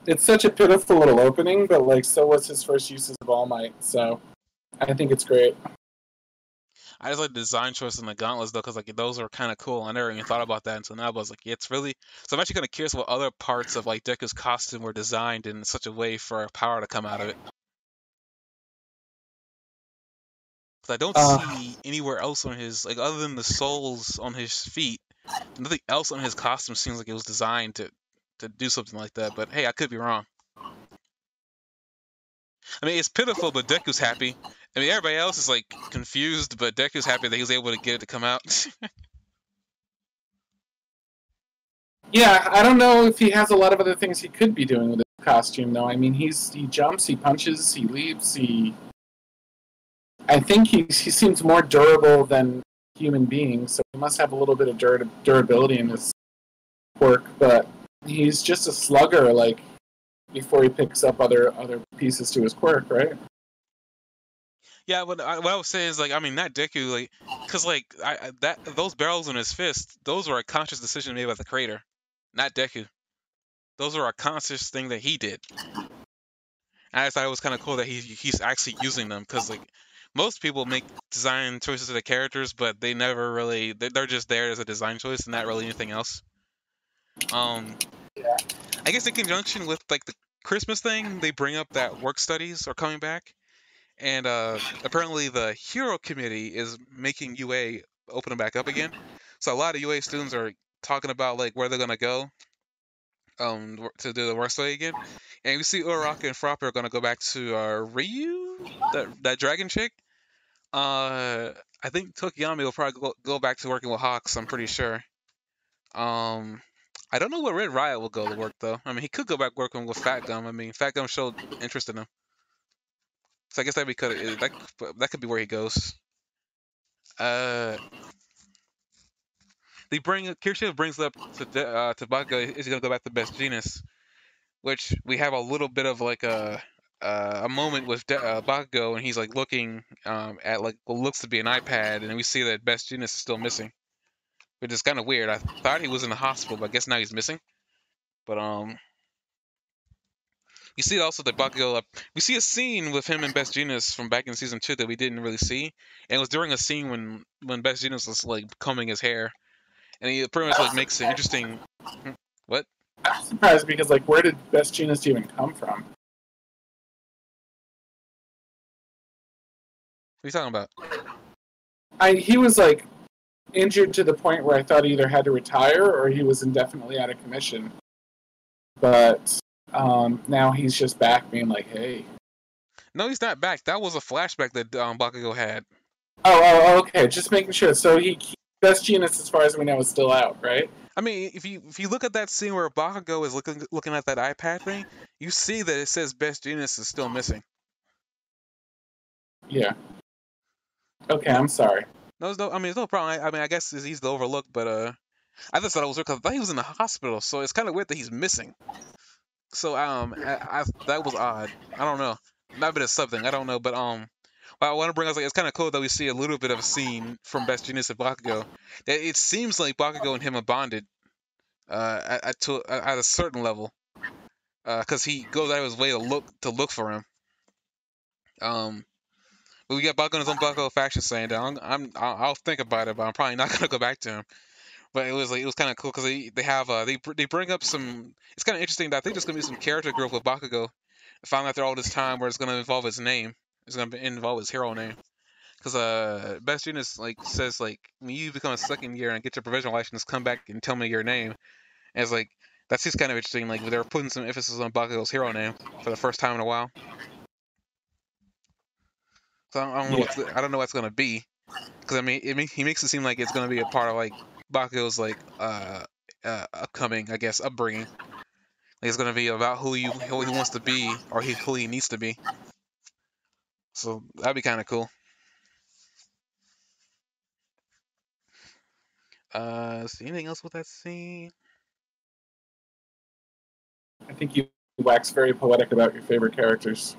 It's such a pitiful little opening, but like so was his first uses of All Might. So I think it's great. I just like the design choice in the gauntlets though, because like those are kind of cool. I never even thought about that until now. But I was like, yeah, it's really. So I'm actually kind of curious what other parts of like Deku's costume were designed in such a way for power to come out of it. Because I don't uh, see anywhere else on his like other than the soles on his feet. Nothing else on his costume seems like it was designed to to do something like that. But hey, I could be wrong. I mean, it's pitiful, but Deku's happy. I mean, everybody else is like confused, but Deku's happy that he was able to get it to come out. yeah, I don't know if he has a lot of other things he could be doing with his costume, though. I mean, he's he jumps, he punches, he leaps, he. I think he he seems more durable than human beings, so he must have a little bit of dur- durability in his work. But he's just a slugger, like before he picks up other other pieces to his quirk, right? Yeah, what I, what I was saying is like, I mean, not Deku, like, cause like I, that those barrels in his fist, those were a conscious decision made by the creator, not Deku. Those were a conscious thing that he did. And I thought it was kind of cool that he he's actually using them, cause like most people make design choices to the characters, but they never really they're just there as a design choice and not really anything else. Um, yeah. I guess in conjunction with like the Christmas thing, they bring up that work studies are coming back, and uh, apparently the Hero Committee is making UA open them back up again. So a lot of UA students are talking about like where they're gonna go um to do the work study again. And we see Uraraka and Froppy are gonna go back to uh, Ryu, that that dragon chick. Uh, I think Tokoyami will probably go, go back to working with Hawks. I'm pretty sure. Um, I don't know where Red Riot will go to work though. I mean, he could go back working with Fat Gum. I mean, Fat Gum showed interest in him, so I guess that could that that could be where he goes. Uh, they bring Kirishima brings up to uh, to Bakugo is gonna go back to Best Jeanist, which we have a little bit of like a uh, a moment with De- uh, Bakugo and he's like looking um, at like what looks to be an iPad and we see that Best Jeanist is still missing which is kind of weird. I thought he was in the hospital, but I guess now he's missing. But um, you see also that Bakugo. Uh, we see a scene with him and Best Jeanist from back in season two that we didn't really see, and it was during a scene when when Best Jeanist was like combing his hair, and he pretty much like makes an interesting. What? I'm surprised because like where did Best Jeanist even come from? What are you talking about? I he was like injured to the point where I thought he either had to retire or he was indefinitely out of commission. but um, now he's just back being like, hey. No, he's not back. That was a flashback that um, Bakugo had. Oh, oh, oh, okay. Just making sure. So he, Best Jeanist, as far as we know, is still out, right? I mean, if you if you look at that scene where Bakugo is looking looking at that iPad thing, you see that it says Best Jeanist is still missing. Yeah. Okay, I'm sorry. No, no. I mean, there's no problem. I, I mean, I guess it's easy to overlook, but uh, I just thought it was weird because I thought he was in the hospital, so it's kind of weird that he's missing. So um, I, I that was odd. I don't know. Might be something. I don't know, but um, I want to bring up like it's kind of cool that we see a little bit of a scene from Best Jeanist and Bakugo. That it seems like Bakugo and him are bonded, uh, at, to at a certain level, uh, because he goes out of his way to look to look for him. Um, but we got Bakugo in his own Bakugo faction saying that I'm, I'm I'll, think about it, but I'm probably not gonna go back to him but it was like it was kind of cool because they they have uh they they bring up some. It's kind of interesting that I think there's gonna be some character growth with Bakugo. Finally, after all this time, where it's gonna involve his name, it's gonna involve his hero name. Because uh, Best Jeanist like says like when you become a second year and get your provisional license, come back and tell me your name. And it's like that's just kind of interesting. Like they're putting some emphasis on Bakugo's hero name for the first time in a while. So I don't, I don't know yeah. what's I don't know what's gonna be. Because I mean, it, he makes it seem like it's gonna be a part of like Bakugo's like uh, uh upcoming, I guess, upbringing. Like it's gonna be about who you who he wants to be or he, who he needs to be. So that'd be kind of cool. Uh, see anything else with that scene? I think you wax very poetic about your favorite characters.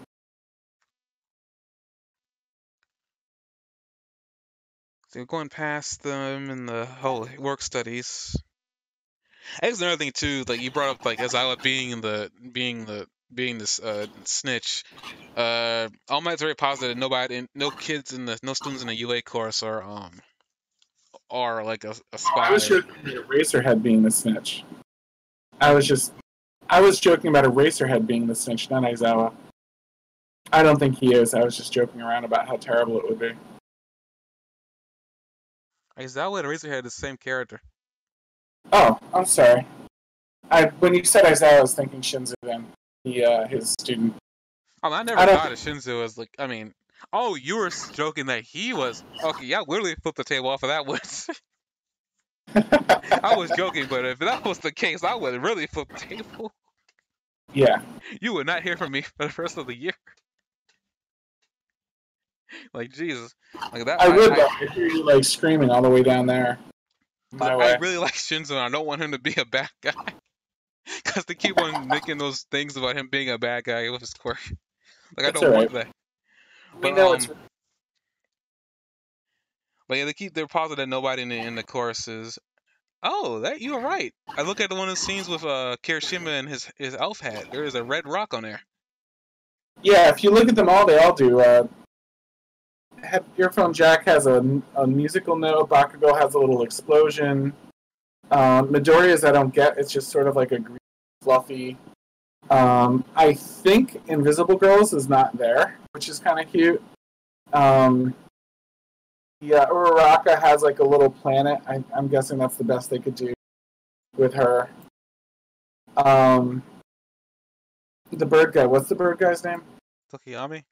So going past them in the whole work studies. I guess another thing too, like you brought up like Aizawa being the being the being this uh, snitch. Uh, All Might's very positive. Nobody, no kids in the, no students in the UA course are um are like a, a spy. I was joking about Eraserhead being the snitch. I was just, I was joking about Eraserhead being the snitch, not Aizawa. I don't think he is. I was just joking around about how terrible it would be. Aizawa and Eraserhead are the same character. Oh, I'm sorry. I when you said Aizawa, I was thinking Shinso then, uh, his student. Oh, I never I thought of Shinso as like. I mean, oh, you were joking that he was okay. Yeah, literally flipped the table off of that one. I was joking, but if that was the case, I would really flip the table. Yeah. You would not hear from me for the rest of the year. like Jesus, like that. I, would. I, I hear you like screaming all the way down there. My I really like Shinso. I don't want him to be a bad guy. Cause they keep on making those things about him being a bad guy with his quirk. Like I don't want that. But, we know um, it's. But yeah, they keep they're positive that nobody in the in the chorus is. Oh, that you are right. I look at the one of the scenes with uh Kirishima and his his elf hat. There is a red rock on there. Yeah, if you look at them all, they all do. Uh, Earphone Jack has a, a musical note. Bakugo has a little explosion. Um, Midoriya's I don't get. It's just sort of like a green, fluffy. Um, I think Invisible Girls is not there, which is kind of cute. Um, yeah, Uraraka has like a little planet. I, am guessing that's the best they could do with her. Um, the bird guy. What's the bird guy's name? Tokoyami.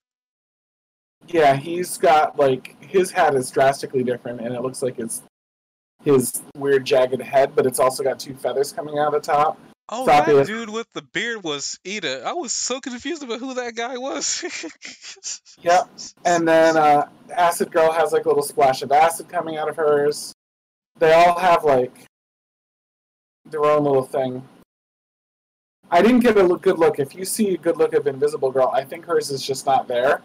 Yeah, he's got like his hat is drastically different, and it looks like it's his weird jagged head, but it's also got two feathers coming out of the top. Oh, that dude with the beard was Iida. I was so confused about who that guy was. yep. And then uh, Acid Girl has like a little splash of acid coming out of hers. They all have like their own little thing. I didn't get a good look. If you see a good look of Invisible Girl, I think hers is just not there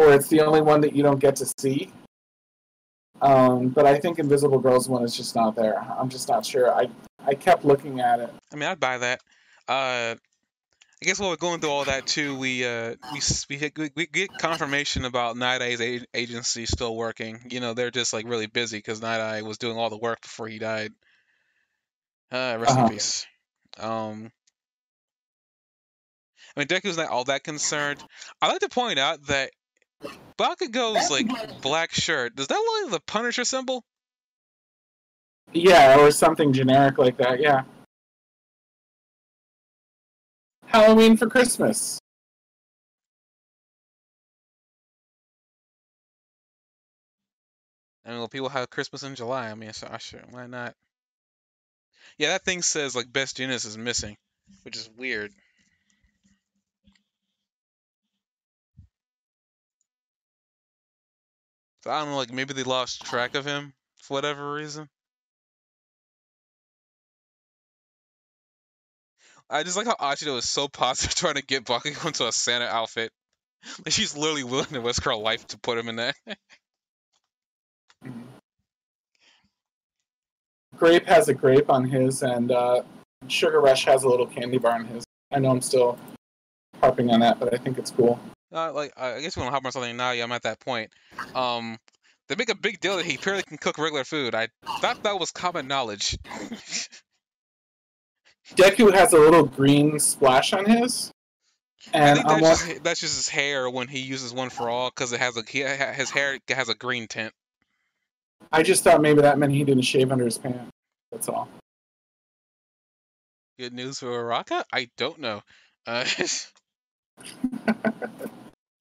or it's the only one that you don't get to see. Um, but I think Invisible Girls one is just not there. I'm just not sure. I I kept looking at it. I mean, I'd buy that. Uh, I guess while we're going through all that too, we uh we we, we get confirmation about Night Eye's agency still working. You know, they're just like really busy because Night Eye was doing all the work before he died. Uh, rest uh-huh. in peace. Um, I mean, Deku's not all that concerned. I'd like to point out that Bakugo's like black shirt. Does that look like the Punisher symbol? Yeah, or something generic like that. Yeah. Halloween for Christmas. I mean, well, people have Christmas in July. I mean, so I sure why not? Yeah, that thing says like Best Jeanist is missing, which is weird. I don't know, like maybe they lost track of him for whatever reason. I just like how Ashido is so positive trying to get Bakugo into a Santa outfit. Like she's literally willing to risk her life to put him in that. Grape has a grape on his, and uh, Sugar Rush has a little candy bar on his. I know I'm still harping on that, but I think it's cool. Uh, like I guess we want to hop on something now. Yeah, I'm at that point. Um, they make a big deal that he apparently can cook regular food. I thought that was common knowledge. Deku has a little green splash on his, and I'm that's just, that's just his hair when he uses one for all because it has a he, his hair has a green tint. I just thought maybe that meant he didn't shave under his pants. That's all. Good news for Araka? I don't know. Uh,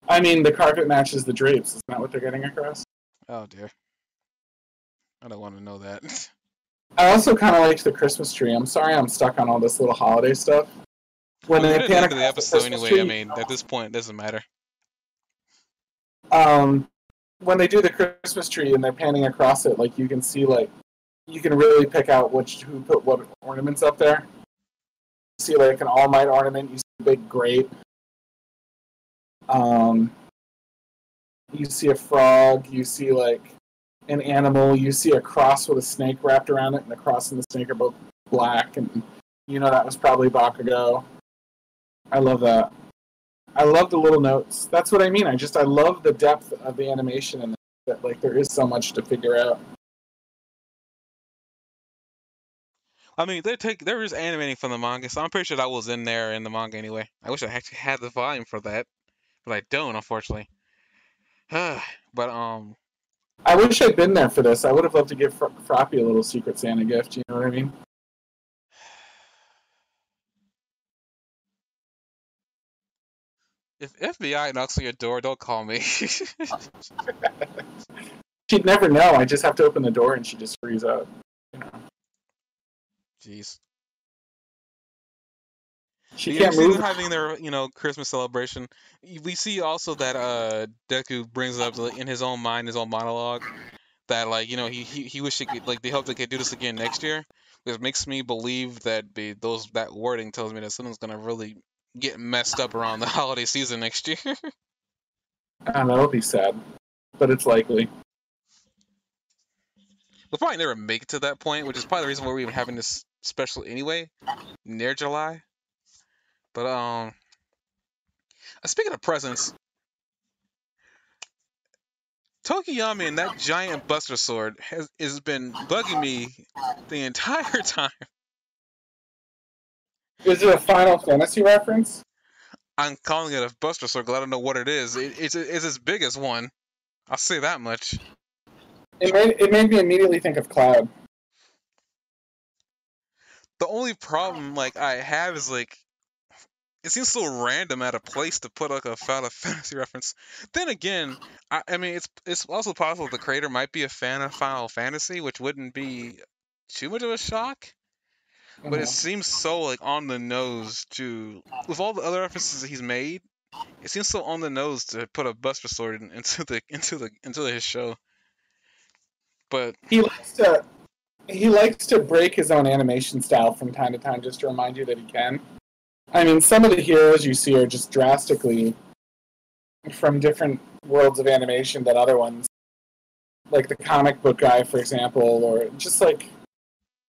I mean, the carpet matches the drapes. Isn't that what they're getting across? oh dear. I don't want to know that. I also kind of liked the Christmas tree. I'm sorry I'm stuck on all this little holiday stuff. When Well, they we're the pan the across the episode Christmas anyway. I mean, at this point, it doesn't matter. um, when they do the Christmas tree and they're panning across it, like you can see, like you can really pick out which who put what ornaments up there. You see, like an All Might ornament. You see a big grape. Um, you see a frog. You see like an animal. You see a cross with a snake wrapped around it, and the cross and the snake are both black, and you know that was probably Bakugo. I love that. I love the little notes. That's what I mean. I just I love the depth of the animation and that like there is so much to figure out. I mean, they take there is animating from the manga, so I'm pretty sure that was in there in the manga anyway. I wish I actually had the volume for that, but I don't, unfortunately. but um, I wish I'd been there for this. I would have loved to give Fr- Froppy a little Secret Santa gift. You know what I mean? if FBI knocks on your door, don't call me. She'd never know. I just have to open the door and she just frees up. You know, Jeez. She you can't move. them having their, you know, Christmas celebration. We see also that uh Deku brings up in his own mind, his own monologue, that like you know he he, he wish he could like they hope they could do this again next year, which makes me believe that be those that wording tells me that something's gonna really get messed up around the holiday season next year. and don't know. It'll be sad, but it's likely. we'll probably never make it to that point, which is probably the reason why we're even having this special anyway, near July. But um, uh, speaking of presents, Tokoyami and that giant Buster Sword has has been bugging me the entire time. Is it a Final Fantasy reference? I'm calling it a Buster Sword 'cause I don't know what it is. It, it's it's as big as one. I'll say that much. It made it made me immediately think of Cloud. The only problem like I have is like it seems so random at a place to put like a Final Fantasy reference. Then again, I, I mean it's it's also possible the creator might be a fan of Final Fantasy, which wouldn't be too much of a shock. But it mm-hmm. seems so like on the nose to with all the other references that he's made. It seems so on the nose to put a Buster Sword into the into the into his show. But he likes to he likes to break his own animation style from time to time just to remind you that he can. I mean, some of the heroes you see are just drastically from different worlds of animation than other ones. Like the comic book guy, for example, or just like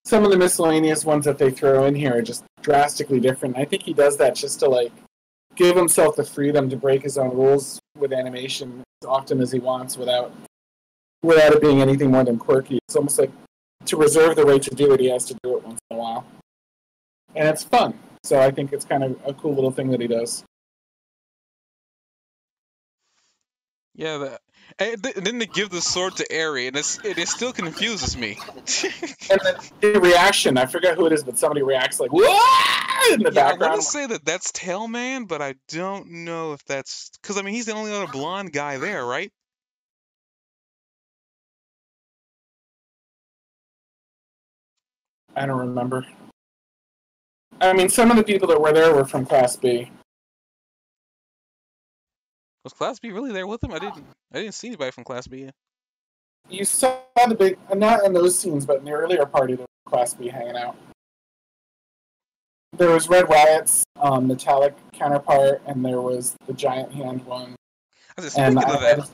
some of the miscellaneous ones that they throw in here are just drastically different. I think he does that just to like give himself the freedom to break his own rules with animation as often as he wants without without it being anything more than quirky. It's almost like to reserve the right to do it, he has to do it once in a while. And it's fun. So I think it's kind of a cool little thing that he does. Yeah, the, And, th- and then they give the sword to Eri, and it's, it, it still confuses me. And then the reaction, I forget who it is, but somebody reacts like, "What?" in the yeah, I background. want to say that that's Tailman, but I don't know if that's because I mean he's the only other blonde guy there, right? I don't remember. I mean, some of the people that were there were from Class B. Was Class B really there with them? I didn't. I didn't see anybody from Class B. You saw the big, not in those scenes, but in the earlier party, there was Class B hanging out. There was Red Riot's um, metallic counterpart, and there was the giant hand one. I was And speaking of I, that.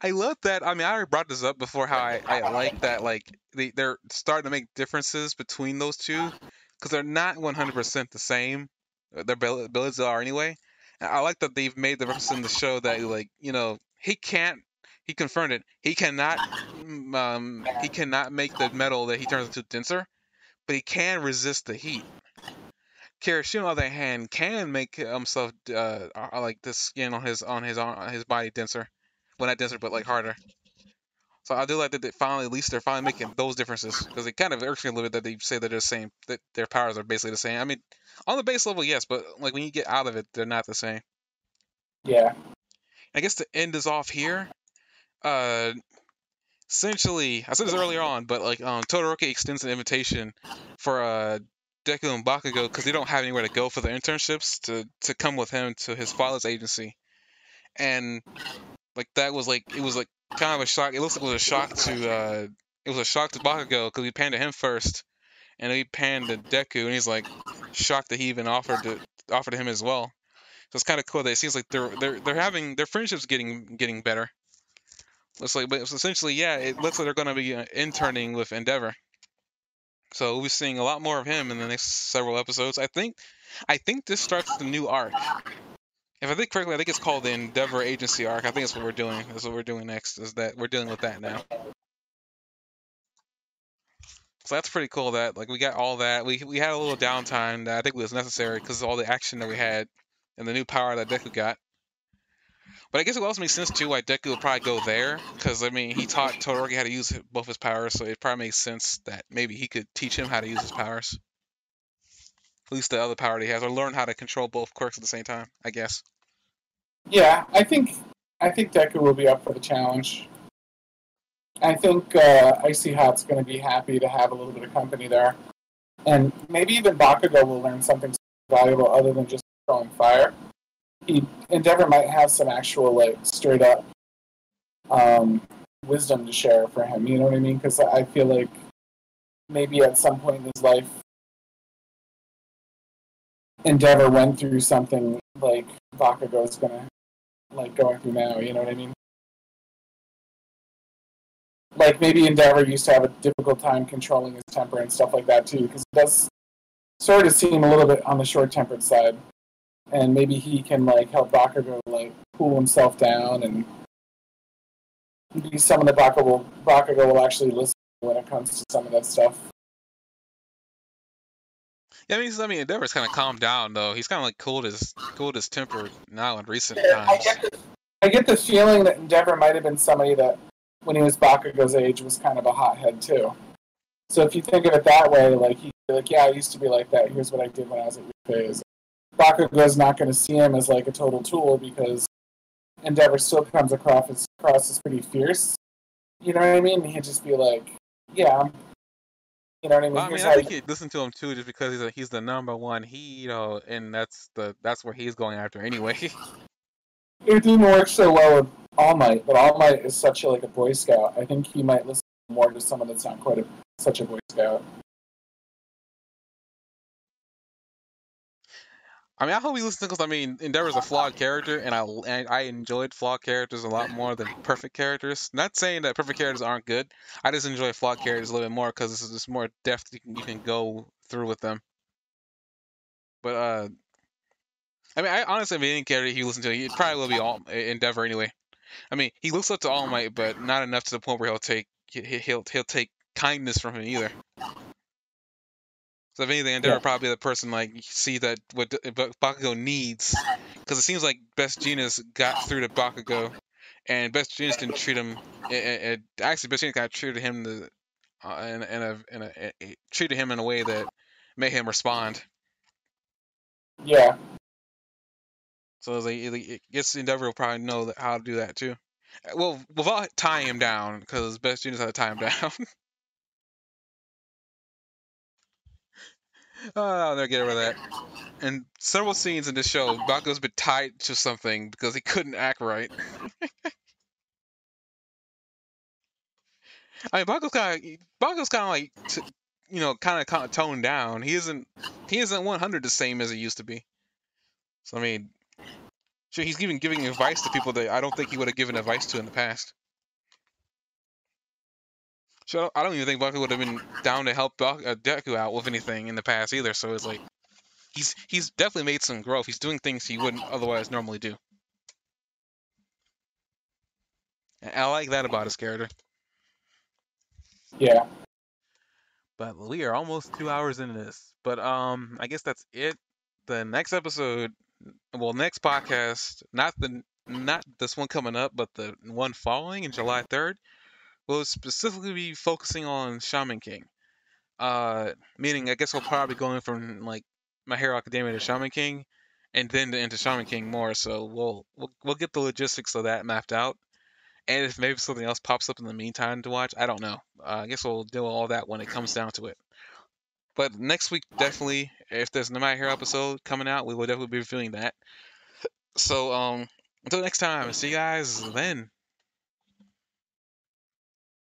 I love that. I mean, I already brought this up before. How I, I like that. Like they they're starting to make differences between those two because they're not 100% the same. uh, Their abilities are anyway. I like that they've made the reference in the show that like you know he can't. He confirmed it. He cannot. mm, Um, he cannot make the metal that he turns into denser, but he can resist the heat. Kirishima, on the other hand, can make himself uh, uh, like the skin on his on his on his body denser. Well, not denser, but like harder. So I do like that they finally, at least they're finally making those differences because it kind of irks me a little bit that they say that they're the same, that their powers are basically the same. I mean, on the base level, yes, but like when you get out of it, they're not the same. yeah, I guess to end this off here, uh, essentially, I said this earlier on, but like um, Todoroki extends an invitation for uh, Deku and Bakugo because they don't have anywhere to go for their internships to to come with him to his father's agency, and like that was like it was like kind of a shock. It looks like it was a shock to uh, it was a shock to Bakugo because we panned to him first, and we panned to Deku, and he's like shocked that he even offered to offered to him as well. So it's kind of cool that it seems like they're they're they're having their friendships getting getting better. Looks like, but essentially, yeah, it looks like they're going to be uh, interning with Endeavor. So we'll be seeing a lot more of him in the next several episodes. I think, I think this starts the new arc. If I think correctly, I think it's called the Endeavor Agency arc. I think that's what we're doing. That's what we're doing next. Is that we're dealing with that now. So that's pretty cool. That like we got all that. We we had a little downtime that I think was necessary because all the action that we had and the new power that Deku got. But I guess it also makes sense too why Deku would probably go there because I mean he taught Todoroki how to use both his powers, so it probably makes sense that maybe he could teach him how to use his powers. At least the other power he has, or learn how to control both quirks at the same time. I guess. yeah. I think I think Deku will be up for the challenge. I think uh, Icy Hot's going to be happy to have a little bit of company there, and maybe even Bakugo will learn something valuable other than just throwing fire. He Endeavor might have some actual like straight up um, wisdom to share for him. You know what I mean? Because I feel like maybe at some point in his life, Endeavor went through something like Bakugo's gonna like going through now. You know what I mean? Like maybe Endeavor used to have a difficult time controlling his temper and stuff like that too, because it does sort of seem a little bit on the short-tempered side. And maybe he can like help Bakugo like cool himself down and be someone that Bakugo, Bakugo will actually listen when it comes to some of that stuff. Yeah, I mean, I mean, Endeavor's kind of calmed down though. He's kind of like cooled his cooled his temper now in recent I times. get the, I get the feeling that Endeavor might have been somebody that, when he was Bakugo's age, was kind of a hothead too. So if you think of it that way, like he'd be like, "Yeah, I used to be like that. Here's what I did when I was at your phase." Bakugo's not going to see him as like a total tool because Endeavor still comes across as, across as pretty fierce. You know what I mean? He'd just be like, "Yeah, I'm, you know what I mean?" Well, I mean, I think you- you listen to him too, just because he's a, he's the number one. He, you know, and that's the that's where he's going after anyway. it didn't work so well with All Might, but All Might is such a, like a Boy Scout. I think he might listen more to someone that's not quite a, such a Boy Scout. I mean, I hope he listens because I mean, Endeavor's a flawed character, and I and I enjoyed flawed characters a lot more than perfect characters. Not saying that perfect characters aren't good. I just enjoy flawed characters a little bit more because this is just more depth you can, you can go through with them. But uh, I mean, I honestly, if any character he listens to, it probably will be all Endeavor anyway. I mean, he looks up to All Might, but not enough to the point where he'll take he'll he'll take kindness from him either. So if anything, Endeavor Yeah. probably the person like see that what Bakugo needs, because it seems like Best Jeanist got through to Bakugo, and Best Jeanist didn't treat him. It, it, actually, Best Jeanist kind of treated him the, uh, in, in a, in a, it treated him in a way that made him respond. Yeah. So it was like, I guess Endeavor will probably know how to do that too. Well, without tying him down, because Best Jeanist had to tie him down. oh, I'll never get over that. And several scenes in this show, Bakugo's been tied to something because he couldn't act right. I mean, Bakugo's kind of Bakugo's kind of like, t- you know, kind of kind of toned down. He isn't he isn't 100 the same as he used to be. So I mean, sure, he's even giving advice to people that I don't think he would have given advice to in the past. So I don't even think Bakugo would have been down to help uh, Deku out with anything in the past either. So it's like he's he's definitely made some growth. He's doing things he wouldn't otherwise normally do. And I like that about his character. Yeah. But we are almost two hours into this. But um, I guess that's it. The next episode, well, next podcast, not the not this one coming up, but the one following in July third, will specifically be focusing on Shaman King. Uh, meaning I guess we'll probably be going from like My Hero Academia to Shaman King, and then into Shaman King more. So we'll we'll we'll get the logistics of that mapped out. And if maybe something else pops up in the meantime to watch, I don't know. Uh, I guess we'll deal with all that when it comes down to it. But next week, definitely, if there's no My Hero episode coming out, we will definitely be reviewing that. So, um, until next time, see you guys then.